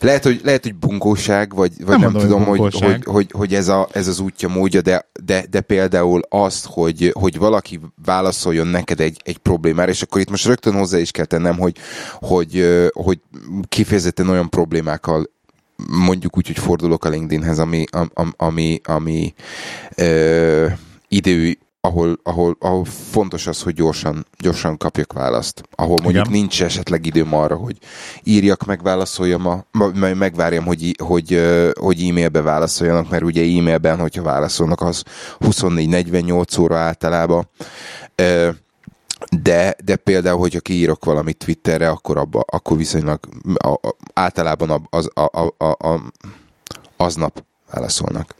lehet, hogy, lehet, hogy bunkóság, vagy, vagy nem, nem tudom, hogy, hogy, hogy, hogy ez, a, ez az útja, módja, de, de, de például azt, hogy, hogy valaki válaszoljon neked egy, egy problémára, és akkor itt most rögtön hozzá is kell tennem, hogy, hogy, hogy kifejezetten olyan problémákkal mondjuk úgy, hogy fordulok a LinkedInhez, ami, ami, ami, ami ö, idő, ahol, ahol, ahol fontos az, hogy gyorsan, gyorsan kapjak választ. Ahol mondjuk Igen. nincs esetleg időm arra, hogy írjak, megválaszoljam, a, megvárjam, hogy, hogy, hogy e-mailbe válaszoljanak, mert ugye e-mailben, hogyha válaszolnak, az 24-48 óra általában. De, de például, hogyha kiírok valamit Twitterre, akkor, abba, akkor viszonylag a, a, általában az, a, a, a, a, aznap válaszolnak.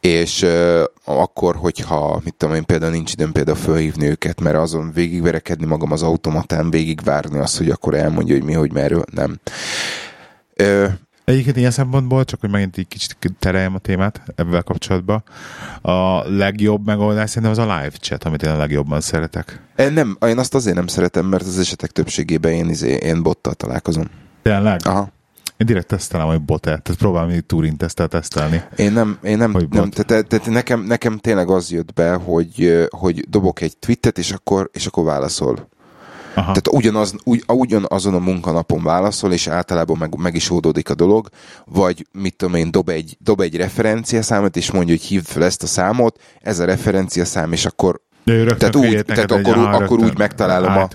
És uh, akkor, hogyha, mit tudom én, például nincs időm például fölhívni őket, mert azon végigverekedni magam az automatán, végigvárni azt, hogy akkor elmondja, hogy mi, hogy merről, nem. Uh, Egyébként ilyen szempontból, csak hogy megint egy kicsit tereljem a témát ebben kapcsolatban, a legjobb megoldás szerintem az a live chat, amit én a legjobban szeretek. Nem, én azt azért nem szeretem, mert az esetek többségében én, izé, én bottal találkozom. Tényleg? Aha. Én direkt tesztelem, hogy bot-e, tehát próbálom egy Turing tesztet tesztelni. Én nem, én nem, nem tehát, tehát nekem, nekem tényleg az jött be, hogy, hogy dobok egy tweetet, és akkor, és akkor válaszol. Aha. Tehát ugyanaz, ugy, ugyanazon a munkanapon válaszol, és általában meg, meg is oldódik a dolog, vagy mit tudom én, dob egy, dob egy referenciaszámot, és mondja, hogy hívd fel ezt a számot, ez a referenciaszám, és akkor tehát, úgy, tehát akkor, akkor úgy megtalálom a,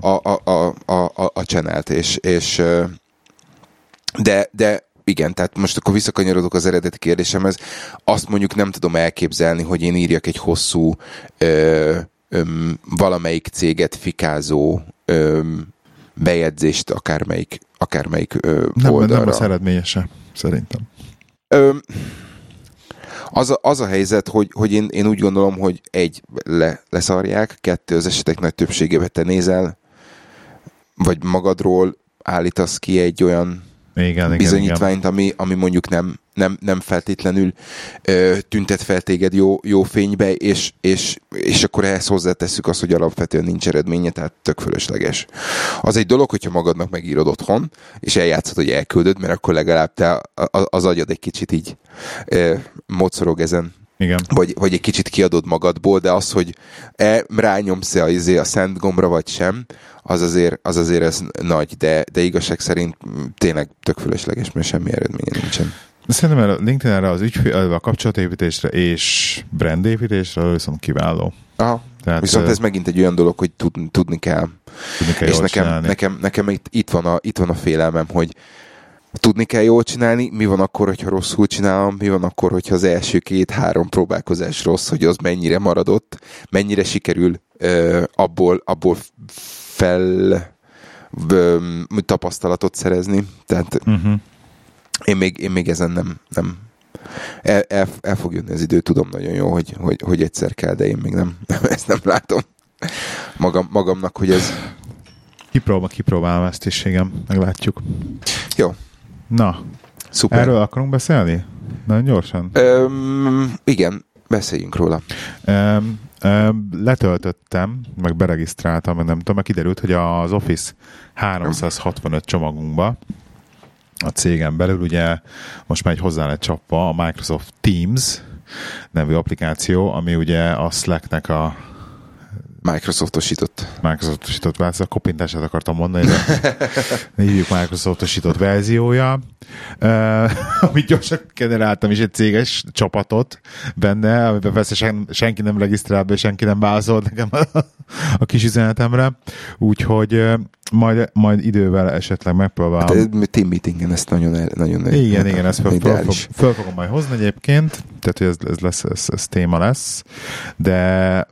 a, a, a, a, a, a channelt, és, és, de, de igen, tehát most akkor visszakanyarodok az eredeti kérdésemhez. Azt mondjuk nem tudom elképzelni, hogy én írjak egy hosszú ö, ö, valamelyik céget fikázó ö, bejegyzést akármelyik, akármelyik ö, nem, oldalra. Nem az eredményese, szerintem. Ö, az a, az a helyzet, hogy, hogy én, én úgy gondolom, hogy egy, le, leszarják, kettő, az esetek nagy többségében te nézel, vagy magadról állítasz ki egy olyan igen, bizonyítványt, igen. Ami, ami mondjuk nem, nem, nem feltétlenül ö, tüntet fel téged jó, jó fénybe, és, és, és akkor ehhez hozzátesszük azt, hogy alapvetően nincs eredménye, tehát tök fölösleges. Az egy dolog, hogyha magadnak megírod otthon, és eljátszod, hogy elküldöd, mert akkor legalább te az agyad egy kicsit így ö, mocorog ezen igen. Vagy, vagy egy kicsit kiadod magadból, de az, hogy e, rányomsz-e a, izé, a szent gombra, vagy sem, az azért, az azért ez nagy, de, de igazság szerint tényleg tök fölösleges, mert semmi eredménye nincsen. Szerintem a LinkedIn-re az ügyfél, a kapcsolatépítésre és brandépítésre viszont kiváló. Aha. Tehát, Viszont ez megint egy olyan dolog, hogy tud, tudni kell. Tudni kell és nekem, nekem, nekem itt, itt, van a, itt van a félelmem, hogy tudni kell jól csinálni, mi van akkor, hogyha rosszul csinálom, mi van akkor, hogyha az első két-három próbálkozás rossz, hogy az mennyire maradott, mennyire sikerül ö, abból, abból fel ö, tapasztalatot szerezni. Tehát uh-huh. én, még, én még ezen nem, nem el, el, el fog jönni az idő, tudom nagyon jó, hogy, hogy, hogy egyszer kell, de én még nem, ezt nem látom magam, magamnak, hogy ez Kipróbál, kipróbálom ezt is, igen, meglátjuk. Na, Szuper. erről akarunk beszélni? Nagyon gyorsan? Öm, igen, beszéljünk róla. Öm, öm, letöltöttem, meg beregisztráltam, meg nem tudom, meg kiderült, hogy az Office 365 csomagunkba a cégen belül, ugye most már egy hozzá lett csapva a Microsoft Teams nevű applikáció, ami ugye a Slacknek a Microsoftosított. Microsoftosított változat, a kopintását akartam mondani, de hívjuk Microsoftosított verziója, uh, amit gyorsan generáltam is egy céges csapatot benne, amiben persze sen, senki nem regisztrál be, senki nem válaszolt nekem a, a kis üzenetemre, úgyhogy majd, majd idővel esetleg megpróbálom. Hát, team meetingen ezt nagyon, nagyon Igen, igen, ezt föl, föl, föl, föl, fogom majd hozni egyébként, tehát hogy ez, ez, lesz, ez, ez téma lesz, de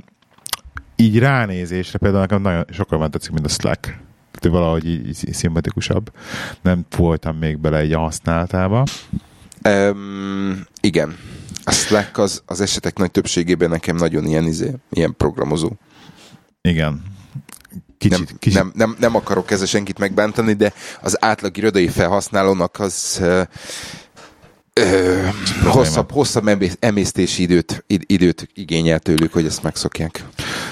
így ránézésre például nekem nagyon sokkal van tetszik, mint a Slack. Tehát valahogy így, így szimpatikusabb. Nem voltam még bele egy a használatába. Um, igen. A Slack az, az esetek nagy többségében nekem nagyon ilyen, izé, ilyen programozó. Igen. Kicsit, nem, kicsit. Nem, nem, nem akarok ezzel senkit megbántani, de az átlag irodai felhasználónak az Ö, hosszabb, hosszabb emésztési időt, időt igényel tőlük, hogy ezt megszokják.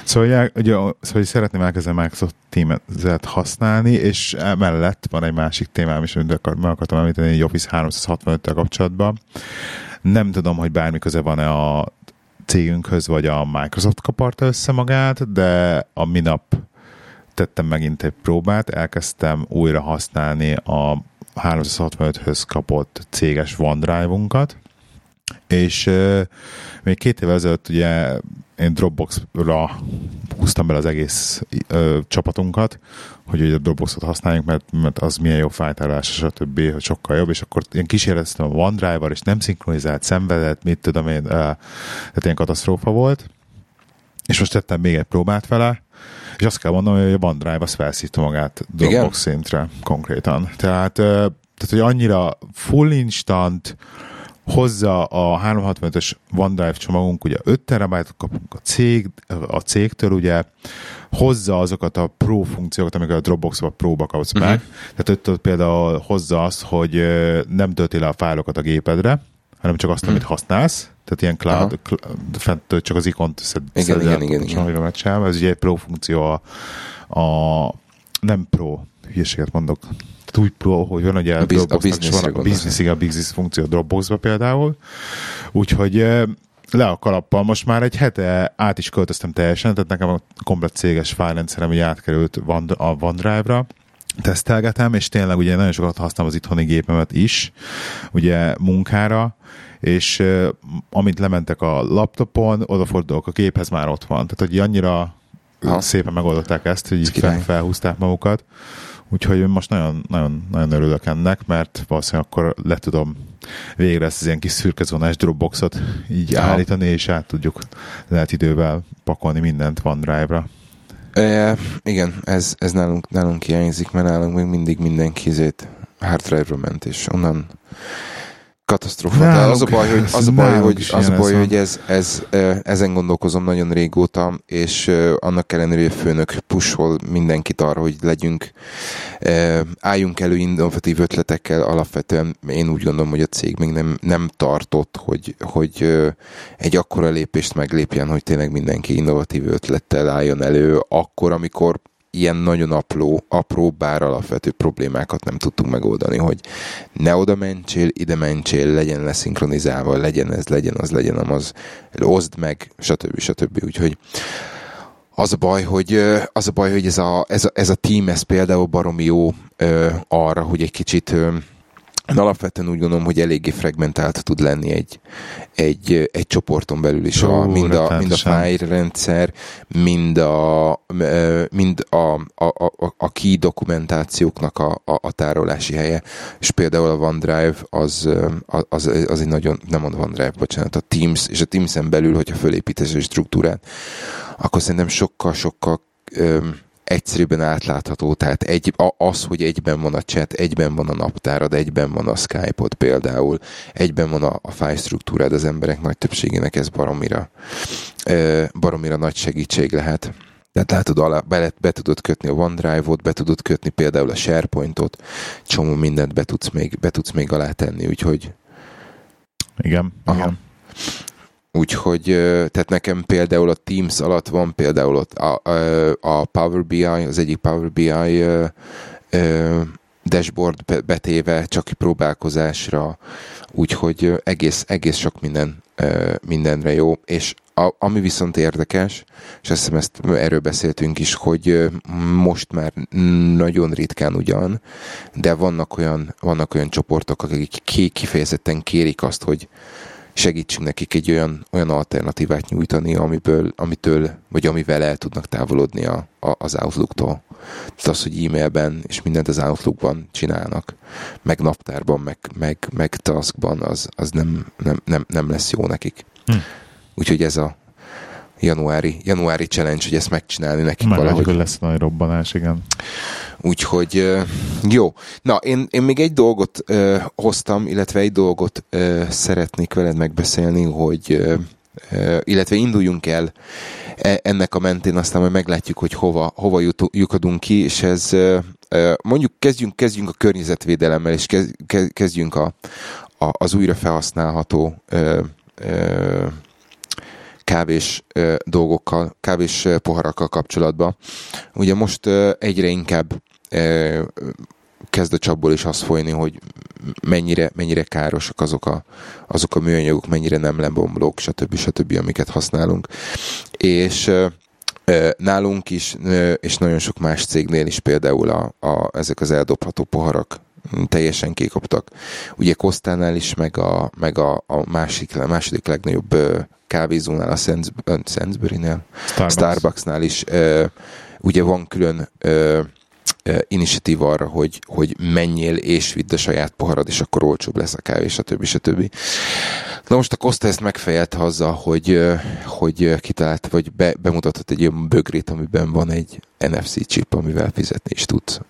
Szóval, ugye, szóval szeretném elkezdeni Microsoft Teams-et használni, és emellett van egy másik témám is, amit akar, meg akartam említeni, egy Office 365-tel kapcsolatban. Nem tudom, hogy bármi köze van-e a cégünkhöz, vagy a Microsoft kaparta össze magát, de a minap tettem megint egy próbát, elkezdtem újra használni a 365-höz kapott céges OneDrive-unkat, és euh, még két évvel ezelőtt ugye én Dropbox-ra húztam bele az egész ö, csapatunkat, hogy ugye a Dropbox-ot használjuk, mert, mert az milyen jó fájtálás, stb., hogy sokkal jobb, és akkor én kísérleteztem a OneDrive-val, és nem szinkronizált, szenvedett, mit tudom én, ö, tehát ilyen katasztrófa volt, és most tettem még egy próbát vele, és azt kell mondanom, hogy a OneDrive az felszívta magát Dropbox szintre konkrétan. Tehát, tehát, hogy annyira full instant, hozza a 365-ös OneDrive csomagunk, ugye 5 terabájtot kapunk a, cég, a cégtől, ugye hozza azokat a pro funkciókat, amiket a Dropbox-ba próba kapsz uh-huh. meg. Tehát ott például hozza azt, hogy nem tölti le a fájlokat a gépedre, hanem csak azt, uh-huh. amit használsz, tehát ilyen cloud, cl- fent csak az ikont szed, igen, igen, igen, igen. Megcsinálva. Ez ugye egy pro funkció a, a nem pro, hülyeséget mondok, tehát úgy pro, hogy van ugye a, biz, a business, van, a business, igen, a business funkció a Dropboxba például. Úgyhogy le a kalappal. Most már egy hete át is költöztem teljesen, tehát nekem a komplet céges fájrendszerem így átkerült a OneDrive-ra, tesztelgetem, és tényleg ugye nagyon sokat használom az itthoni gépemet is, ugye munkára, és uh, amint lementek a laptopon, odafordulok a képhez, már ott van. Tehát, hogy annyira ha. szépen megoldották ezt, hogy így fel, felhúzták magukat. Úgyhogy most nagyon, nagyon, nagyon örülök ennek, mert valószínűleg akkor le tudom végre ezt az ilyen kis szürkezónás Dropboxot így ja. állítani, és át tudjuk lehet idővel pakolni mindent OneDrive-ra. E, igen, ez, ez nálunk, nálunk hiányzik, mert nálunk még mindig mindenki hard drive-ra ment, és onnan katasztrófa. De az a baj, hogy, az a baj, hogy, az a baj, hogy ez, ez, ezen gondolkozom nagyon régóta, és annak ellenére, hogy a főnök pushol mindenkit arra, hogy legyünk, álljunk elő innovatív ötletekkel, alapvetően én úgy gondolom, hogy a cég még nem, nem tartott, hogy, hogy egy akkora lépést meglépjen, hogy tényleg mindenki innovatív ötlettel álljon elő, akkor, amikor ilyen nagyon apró, apró, bár alapvető problémákat nem tudtunk megoldani, hogy ne oda mentsél, ide mentsél, legyen leszinkronizálva, legyen ez, legyen az, legyen az, oszd meg, stb. stb. Úgyhogy az a baj, hogy, az a baj, hogy ez, a, ez, a, ez a team, ez például baromi jó arra, hogy egy kicsit én alapvetően úgy gondolom, hogy eléggé fragmentált tud lenni egy, egy, egy csoporton belül is. Ó, a, mind, a, mind a file rendszer, mind a, mind a, a, a, a key dokumentációknak a, a, a tárolási helye. És például a OneDrive az, az, az egy nagyon, nem a OneDrive, bocsánat, a Teams, és a Teams-en belül, hogyha fölépítesz egy struktúrát, akkor szerintem sokkal-sokkal egyszerűbben átlátható, tehát egy, az, hogy egyben van a chat, egyben van a naptárad, egyben van a Skype-od például, egyben van a, a file struktúrád az emberek nagy többségének, ez baromira, baromira nagy segítség lehet. Tehát látod, alá, be, be tudod kötni a OneDrive-ot, be tudod kötni például a SharePoint-ot, csomó mindent be tudsz még, be tudsz még alá tenni, úgyhogy... Igen, Aha. igen. Úgyhogy, tehát nekem például a Teams alatt van például ott a, a, Power BI, az egyik Power BI dashboard betéve, csak próbálkozásra, úgyhogy egész, egész sok minden, mindenre jó, és a, ami viszont érdekes, és azt hiszem ezt erről beszéltünk is, hogy most már nagyon ritkán ugyan, de vannak olyan, vannak olyan csoportok, akik kifejezetten kérik azt, hogy segítsünk nekik egy olyan, olyan alternatívát nyújtani, amiből, amitől, vagy amivel el tudnak távolodni a, a, az Outlook-tól. Tehát az, hogy e-mailben és mindent az Outlookban csinálnak, meg naptárban, meg, meg, meg taskban, az, az nem, nem, nem, nem lesz jó nekik. Hm. Úgyhogy ez a januári, januári challenge, hogy ezt megcsinálni nekik Meg valahogy. hogy lesz nagy robbanás, igen. Úgyhogy jó. Na, én, én még egy dolgot uh, hoztam, illetve egy dolgot uh, szeretnék veled megbeszélni, hogy uh, illetve induljunk el e, ennek a mentén, aztán majd meglátjuk, hogy hova, hova lyukadunk ki, és ez mondjuk kezdjünk, kezdjünk a környezetvédelemmel, és kezdjünk a, a, az újra felhasználható kávés dolgokkal, kávés poharakkal kapcsolatban. Ugye most egyre inkább kezd a csapból is az folyni, hogy mennyire, mennyire károsak azok a, azok a műanyagok, mennyire nem lebomlók, stb. stb. amiket használunk. És nálunk is, és nagyon sok más cégnél is például a, a, ezek az eldobható poharak teljesen kikoptak. Ugye Kosztánál is, meg a, meg a, a másik, második legnagyobb kávézónál, a Sainsbury-nél, Starbucks. Starbucksnál is ugye van külön initiatív arra, hogy, hogy menjél és vidd a saját poharad, és akkor olcsóbb lesz a kávé, stb. stb. Na most a Costa ezt megfejelte azzal, hogy, hogy kitalált, vagy be, bemutatott egy olyan bögrét, amiben van egy NFC chip, amivel fizetni is tudsz.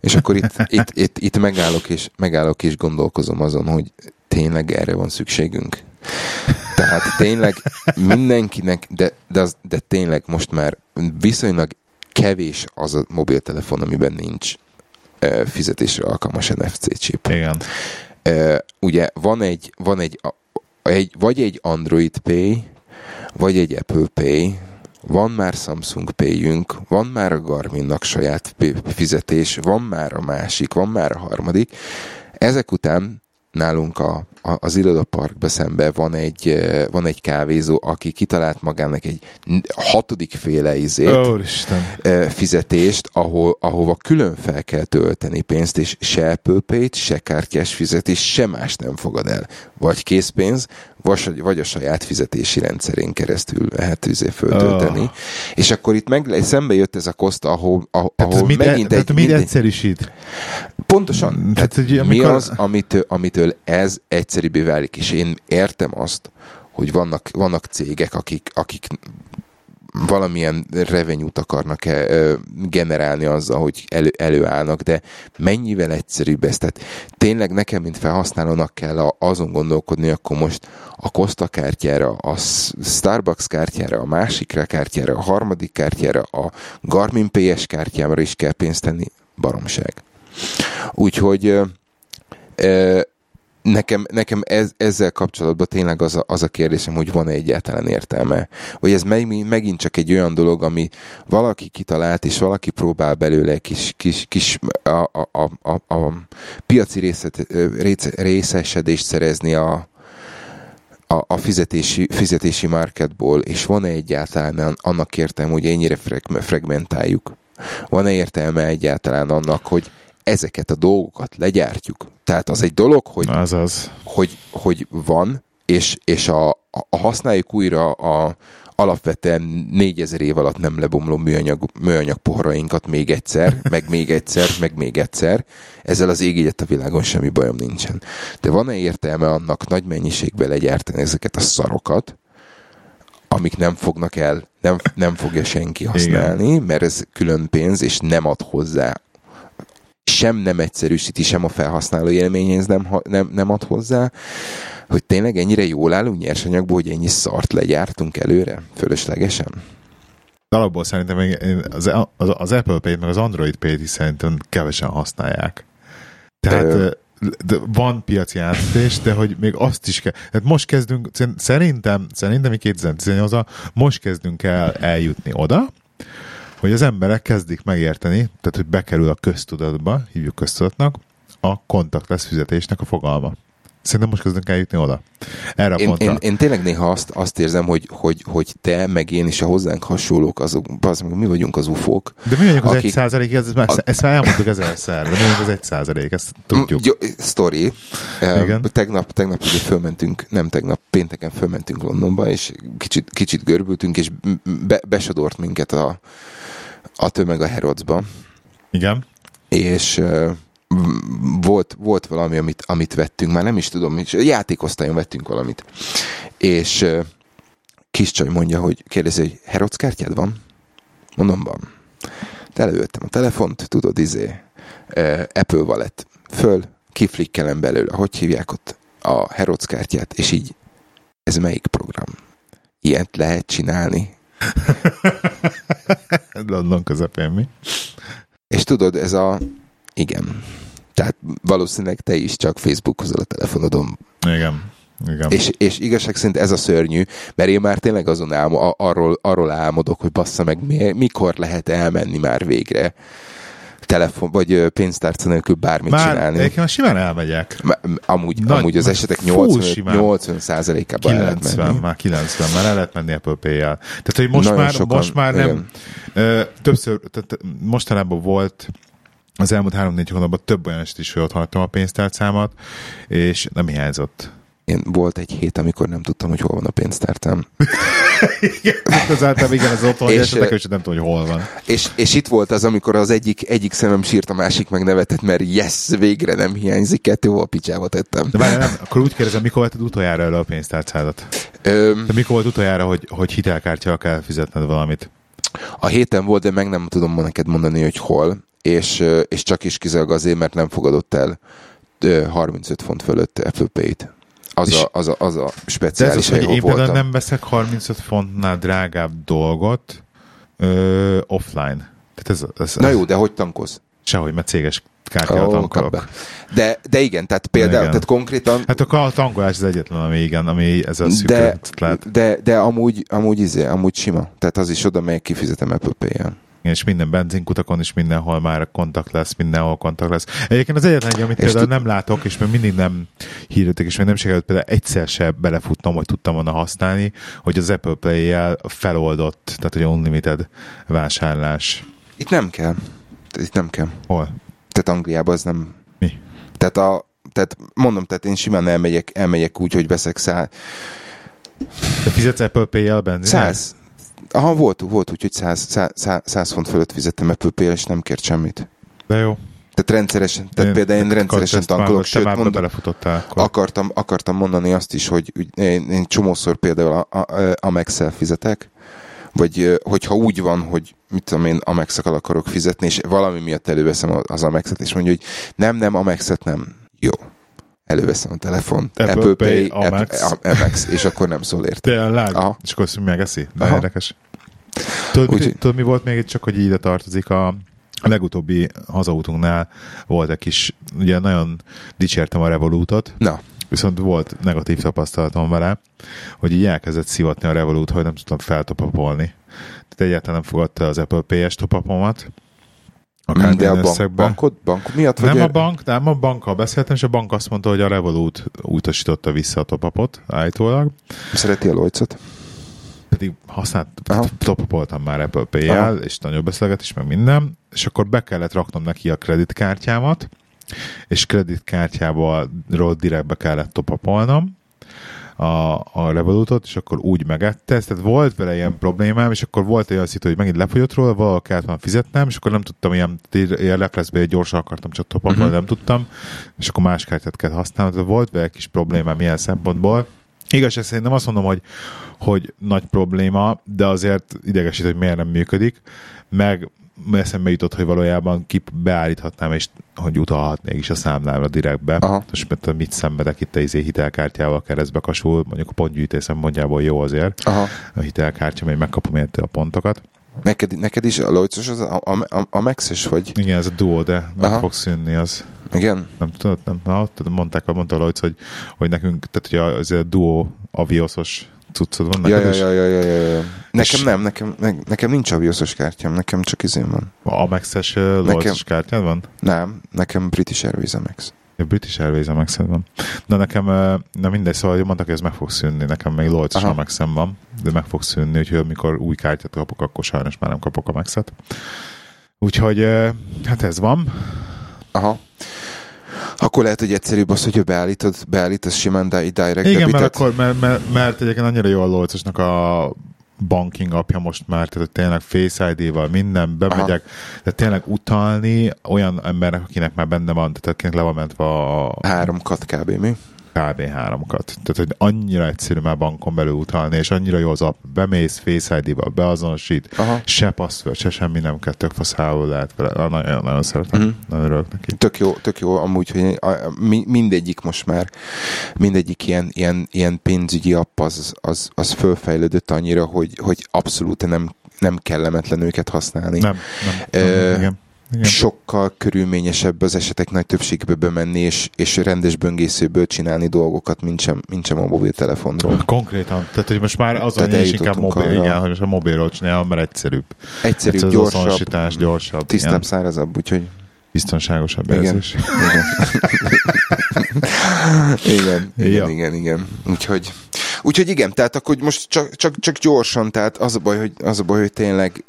És akkor itt, itt, itt, itt megállok, és, megállok és gondolkozom azon, hogy tényleg erre van szükségünk. Tehát tényleg mindenkinek, de, de, az, de tényleg most már viszonylag kevés az a mobiltelefon, amiben nincs fizetésre alkalmas NFC chip. Igen. Uh, ugye van egy, van egy, egy, vagy egy Android Pay, vagy egy Apple Pay, van már Samsung Pay-ünk, van már a Garminnak saját fizetés, van már a másik, van már a harmadik. Ezek után nálunk a, a, az irodaparkban szemben van egy, eh, van egy kávézó, aki kitalált magának egy hatodik féle izét, oh, fizetést, ahol, ahova külön fel kell tölteni pénzt, és se Apple Pay-t, se kártyás fizetés, se más nem fogad el. Vagy készpénz, vagy, vagy a saját fizetési rendszerén keresztül lehet üzé föltölteni. Oh. És akkor itt meg, szembe jött ez a koszta, ahol, ahol, ahol megint e, egy... Tehát mit egyszerűsít? Pontosan. Tehát, tehát, amikor... Mi az, amitől, amitől ez egyszerűbbé válik? És én értem azt, hogy vannak, vannak cégek, akik, akik valamilyen revenyút akarnak -e, generálni azzal, hogy elő, előállnak, de mennyivel egyszerűbb ez? Tehát tényleg nekem, mint felhasználónak kell azon gondolkodni, akkor most a Costa kártyára, a Starbucks kártyára, a másikra kártyára, a harmadik kártyára, a Garmin PS kártyámra is kell pénzt tenni. Baromság. Úgyhogy nekem, nekem ez, ezzel kapcsolatban tényleg az a, az a kérdésem, hogy van-e egyáltalán értelme. Vagy ez meg, megint csak egy olyan dolog, ami valaki kitalált, és valaki próbál belőle kis, kis, kis a, a, a, a, a piaci részet, részesedést szerezni a, a, a fizetési, fizetési marketból, és van-e egyáltalán annak értelme, hogy ennyire fragmentáljuk? Van-e értelme egyáltalán annak, hogy ezeket a dolgokat legyártjuk. Tehát az egy dolog, hogy, az az. hogy, hogy van, és, és a, a használjuk újra a alapvetően négyezer év alatt nem lebomló műanyag, műanyag poharainkat még egyszer, meg még egyszer, meg még egyszer. Ezzel az ég a világon semmi bajom nincsen. De van-e értelme annak nagy mennyiségben legyártani ezeket a szarokat, amik nem fognak el, nem, nem fogja senki használni, Igen. mert ez külön pénz, és nem ad hozzá sem nem egyszerűsíti, sem a felhasználó élményhez nem, nem, nem ad hozzá, hogy tényleg ennyire jól állunk nyersanyagból, hogy ennyi szart legyártunk előre, fölöslegesen? Alapból szerintem az, az, az Apple Pay-t, meg az Android Pay-t is szerintem kevesen használják. Tehát de, de van piaci átadás, de hogy még azt is kell. Tehát most kezdünk, szerintem, szerintem 2018 most kezdünk el eljutni oda, hogy az emberek kezdik megérteni, tehát hogy bekerül a köztudatba, hívjuk köztudatnak, a kontaktless fizetésnek a fogalma. Szerintem most kezdünk eljutni oda. Erre én, én, én, tényleg néha azt, azt érzem, hogy, hogy, hogy te, meg én és a hozzánk hasonlók, azok, az, mi vagyunk az ufók. De mi vagyunk az akik, egy százalék, ezt, a, ezt már elmondtuk ezerszer, de mi vagyunk az egy százalék, ezt tudjuk. Jó, story. Igen. Tegnap, tegnap ugye fölmentünk, nem tegnap, pénteken fölmentünk Londonba, és kicsit, kicsit görbültünk, és be, besodort minket a, a tömeg a Herodsba. Igen. És volt, volt valami, amit, amit vettünk, már nem is tudom, játékosztályon vettünk valamit. És kis csaj mondja, hogy kérdezi, hogy Herod's kártyád van? Mondom, van. Elővettem a telefont, tudod, izé, Apple Wallet, föl, kiflikkelem belőle, hogy hívják ott a Herod's kártyát, és így, ez melyik program? Ilyet lehet csinálni? London közepén mi? És tudod, ez a, igen, tehát valószínűleg te is csak Facebook hozol a telefonodon. Igen. Igen. És, és igazság szerint ez a szörnyű, mert én már tényleg azon álmo, arról, arról álmodok, hogy bassza meg, mi, mikor lehet elmenni már végre telefon, vagy pénztárca nélkül bármit már, csinálni. Már simán elmegyek. Amúgy, Nagy, amúgy az esetek 80, 80 százalékában 90, már 90, már el lehet menni Apple Pay-jel. Tehát, hogy most már, sokan, most már nem, ö, többször, tehát mostanában volt az elmúlt három-négy hónapban több olyan eset is, hogy ott hagytam a pénztárcámat, és nem hiányzott. Én volt egy hét, amikor nem tudtam, hogy hol van a pénztárcám. igen, azáltal igen, az otthon, és, esetek, és nem tudom, hogy hol van. És, és itt volt az, amikor az egyik, egyik szemem sírt, a másik meg nevetett, mert yes, végre nem hiányzik, kettő a picsába tettem. De várj, nem, akkor úgy kérdezem, mikor vetted utoljára elő a pénztárcádat? Öm, de mikor volt utoljára, hogy, hogy hitelkártyával kell fizetned valamit? A héten volt, de meg nem tudom neked mondani, hogy hol és, és csak is kizárólag azért, mert nem fogadott el 35 font fölött Apple Pay-t. Az a, az, a, az a speciális hogy én például nem veszek 35 fontnál drágább dolgot ö, offline. Tehát ez, ez, Na jó, de hogy tankolsz? Sehogy, mert céges kártyával oh, tankolok. De, de igen, tehát például, igen. tehát konkrétan... Hát a tankolás az egyetlen, ami igen, ami ez a de, de, de amúgy, amúgy izé, amúgy sima. Tehát az is oda melyek kifizetem Apple Pay-en és minden benzinkutakon is mindenhol már kontakt lesz, mindenhol kontakt lesz. Egyébként az egyetlen, amit például nem látok, és még mindig nem hírültek, és még nem sikerült például egyszer se belefutnom, hogy tudtam volna használni, hogy az Apple Play-jel feloldott, tehát hogy unlimited vásárlás. Itt nem kell. Itt nem kell. Hol? Tehát Angliában az nem... Mi? Tehát a tehát mondom, tehát én simán elmegyek, elmegyek úgy, hogy veszek szá... De fizetsz Apple Pay-jel benzin? Száz. Aha, volt, volt úgy, hogy 100, 100, 100 font fölött fizettem Apple pay és nem kért semmit. De jó. Tehát rendszeresen, tehát én, például én rendszeresen tankolok, sőt, mondom, akartam, akartam mondani azt is, hogy én, én csomószor például a, a, Amex-el fizetek, vagy hogyha úgy van, hogy mit tudom én, amex akarok fizetni, és valami miatt előveszem az Amexet, és mondja, hogy nem, nem, Amexet nem. Jó. Előveszem a telefon, Apple, Apple Pay, Pay Amex. Amex, és akkor nem szól érte. Tényleg? És akkor megeszi? De érdekes. Tudod, Úgy, mi, tudod, mi volt még csak hogy ide tartozik a, a legutóbbi hazautunknál volt egy kis, ugye nagyon dicsértem a Revolutot. Na. Viszont volt negatív tapasztalatom vele, hogy így elkezdett szivatni a Revolut, hogy nem tudtam feltopapolni. Tehát egyáltalán nem fogadta az Apple PS topapomat, a De a bank, bankod, bank miatt? Nem vagy a bank, nem a bankkal beszéltem, és a bank azt mondta, hogy a Revolut utasította vissza a topapot állítólag. Szereti a Lloydsot? pedig használt, topapoltam már Apple Pay-jel, és nagyon beszélgetés, meg minden, és akkor be kellett raknom neki a kreditkártyámat, és kreditkártyából direktbe kellett topapolnom, a, a Revolutot, és akkor úgy megette. Tehát volt vele ilyen problémám, és akkor volt olyan szitu, hogy megint lefogyott róla, valahol kellett már fizetnem, és akkor nem tudtam ilyen, ilyen leplezbe gyorsan akartam csak topapolni, uh-huh. nem tudtam, és akkor más kártyát kellett használni. Tehát volt vele kis problémám ilyen szempontból. Igazság szerint nem azt mondom, hogy, hogy nagy probléma, de azért idegesít, hogy miért nem működik, meg eszembe jutott, hogy valójában ki beállíthatnám, és hogy utalhatnék is a számlámra direktbe. Aha. És mert mit szenvedek itt a izé hitelkártyával keresztbe kasul, mondjuk a pontgyűjtés szempontjából jó azért. Aha. A hitelkártya, mert megkapom érte a pontokat. Neked, neked is a Lloyds az a, a, a, a Max-es vagy? Igen, ez a Duo, de meg Aha. fog szűnni az. Igen? Nem tudod, nem, na, mondták, mondta a Lloyds, hogy, hogy nekünk, tehát hogy az a Duo aviosos cuccod van ja, ja, ja, ja, ja, ja, ja. Nekem nem, nekem, ne, nekem nincs aviósos kártyám, nekem csak izén van. A Amex-es nekem, kártyád van? Nem, nekem British Airways Amex. A British Airways amex van. Na nekem, na mindegy, szóval mondtak, hogy ez meg fog szűnni. Nekem még Lloyds amex van, de meg fog szűnni, úgyhogy amikor új kártyát kapok, akkor sajnos már nem kapok Amexet. Úgyhogy hát ez van. Aha. Akkor lehet, hogy egyszerűbb az, hogy beállítod, beállítasz simán direct Igen, mert, akkor, mert, mert, mert egyébként annyira jó a Lloydsosnak a banking apja most már, tehát tényleg Face ID-val minden, bemegyek, Aha. de tényleg utalni olyan embernek, akinek már benne van, tehát akinek le van mentve a... Három kat kb. mi? Kb. háromokat. Tehát, hogy annyira egyszerű már bankon belül utalni, és annyira jó az app. Bemész Face ID-ba, beazonosít, Aha. se password, se semmi nem kell, tök faszául lehet vele. Nagyon, nagyon szeretem, uh-huh. nagyon örülök neki. Tök jó, tök jó amúgy, hogy mindegyik most már, mindegyik ilyen, ilyen, ilyen pénzügyi app az, az, az fölfejlődött annyira, hogy, hogy abszolút nem nem kellemetlen őket használni. Nem, nem, nem, igen. Igen. sokkal körülményesebb az esetek nagy többségbe bemenni, és, és rendes böngészőből csinálni dolgokat, mint sem, mint sem a mobiltelefonról. Konkrétan. Tehát, hogy most már az és inkább mobil, igen, hogy a mobilról csinálja, mert egyszerűbb. Egyszerűbb, Egyszerű, gyorsabb, gyorsabb. Tisztább, igen. szárazabb, úgyhogy biztonságosabb igen. érzés. Igen. igen, igen, ja. igen, igen. Úgyhogy, úgyhogy igen, tehát akkor most csak, csak, csak gyorsan, tehát az a baj, hogy, az a baj, hogy tényleg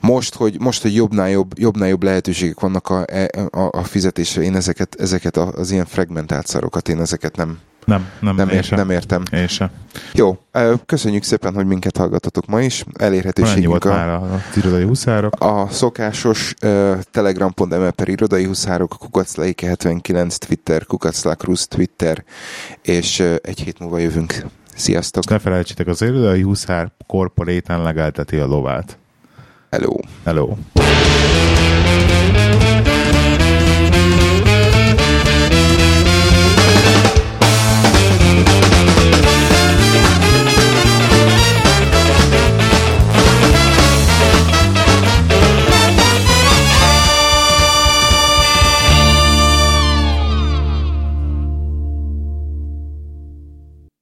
most, hogy, most, hogy jobbnál jobb, jobbnál jobb lehetőségek vannak a, a, a fizetésre, én ezeket, ezeket az ilyen fragmentált szarokat, én ezeket nem, nem, nem, nem, ér, nem értem. Én sem. Jó, köszönjük szépen, hogy minket hallgatotok ma is. Elérhetőségünk a, már a, irodai huszárok? A szokásos uh, telegram.me per irodai huszárok, kukaclaike 79 Twitter, kukaclakrusz Twitter, és uh, egy hét múlva jövünk. Sziasztok! Ne felejtsétek, az irodai huszár korporéten legelteti a lovát. Hello! Hello!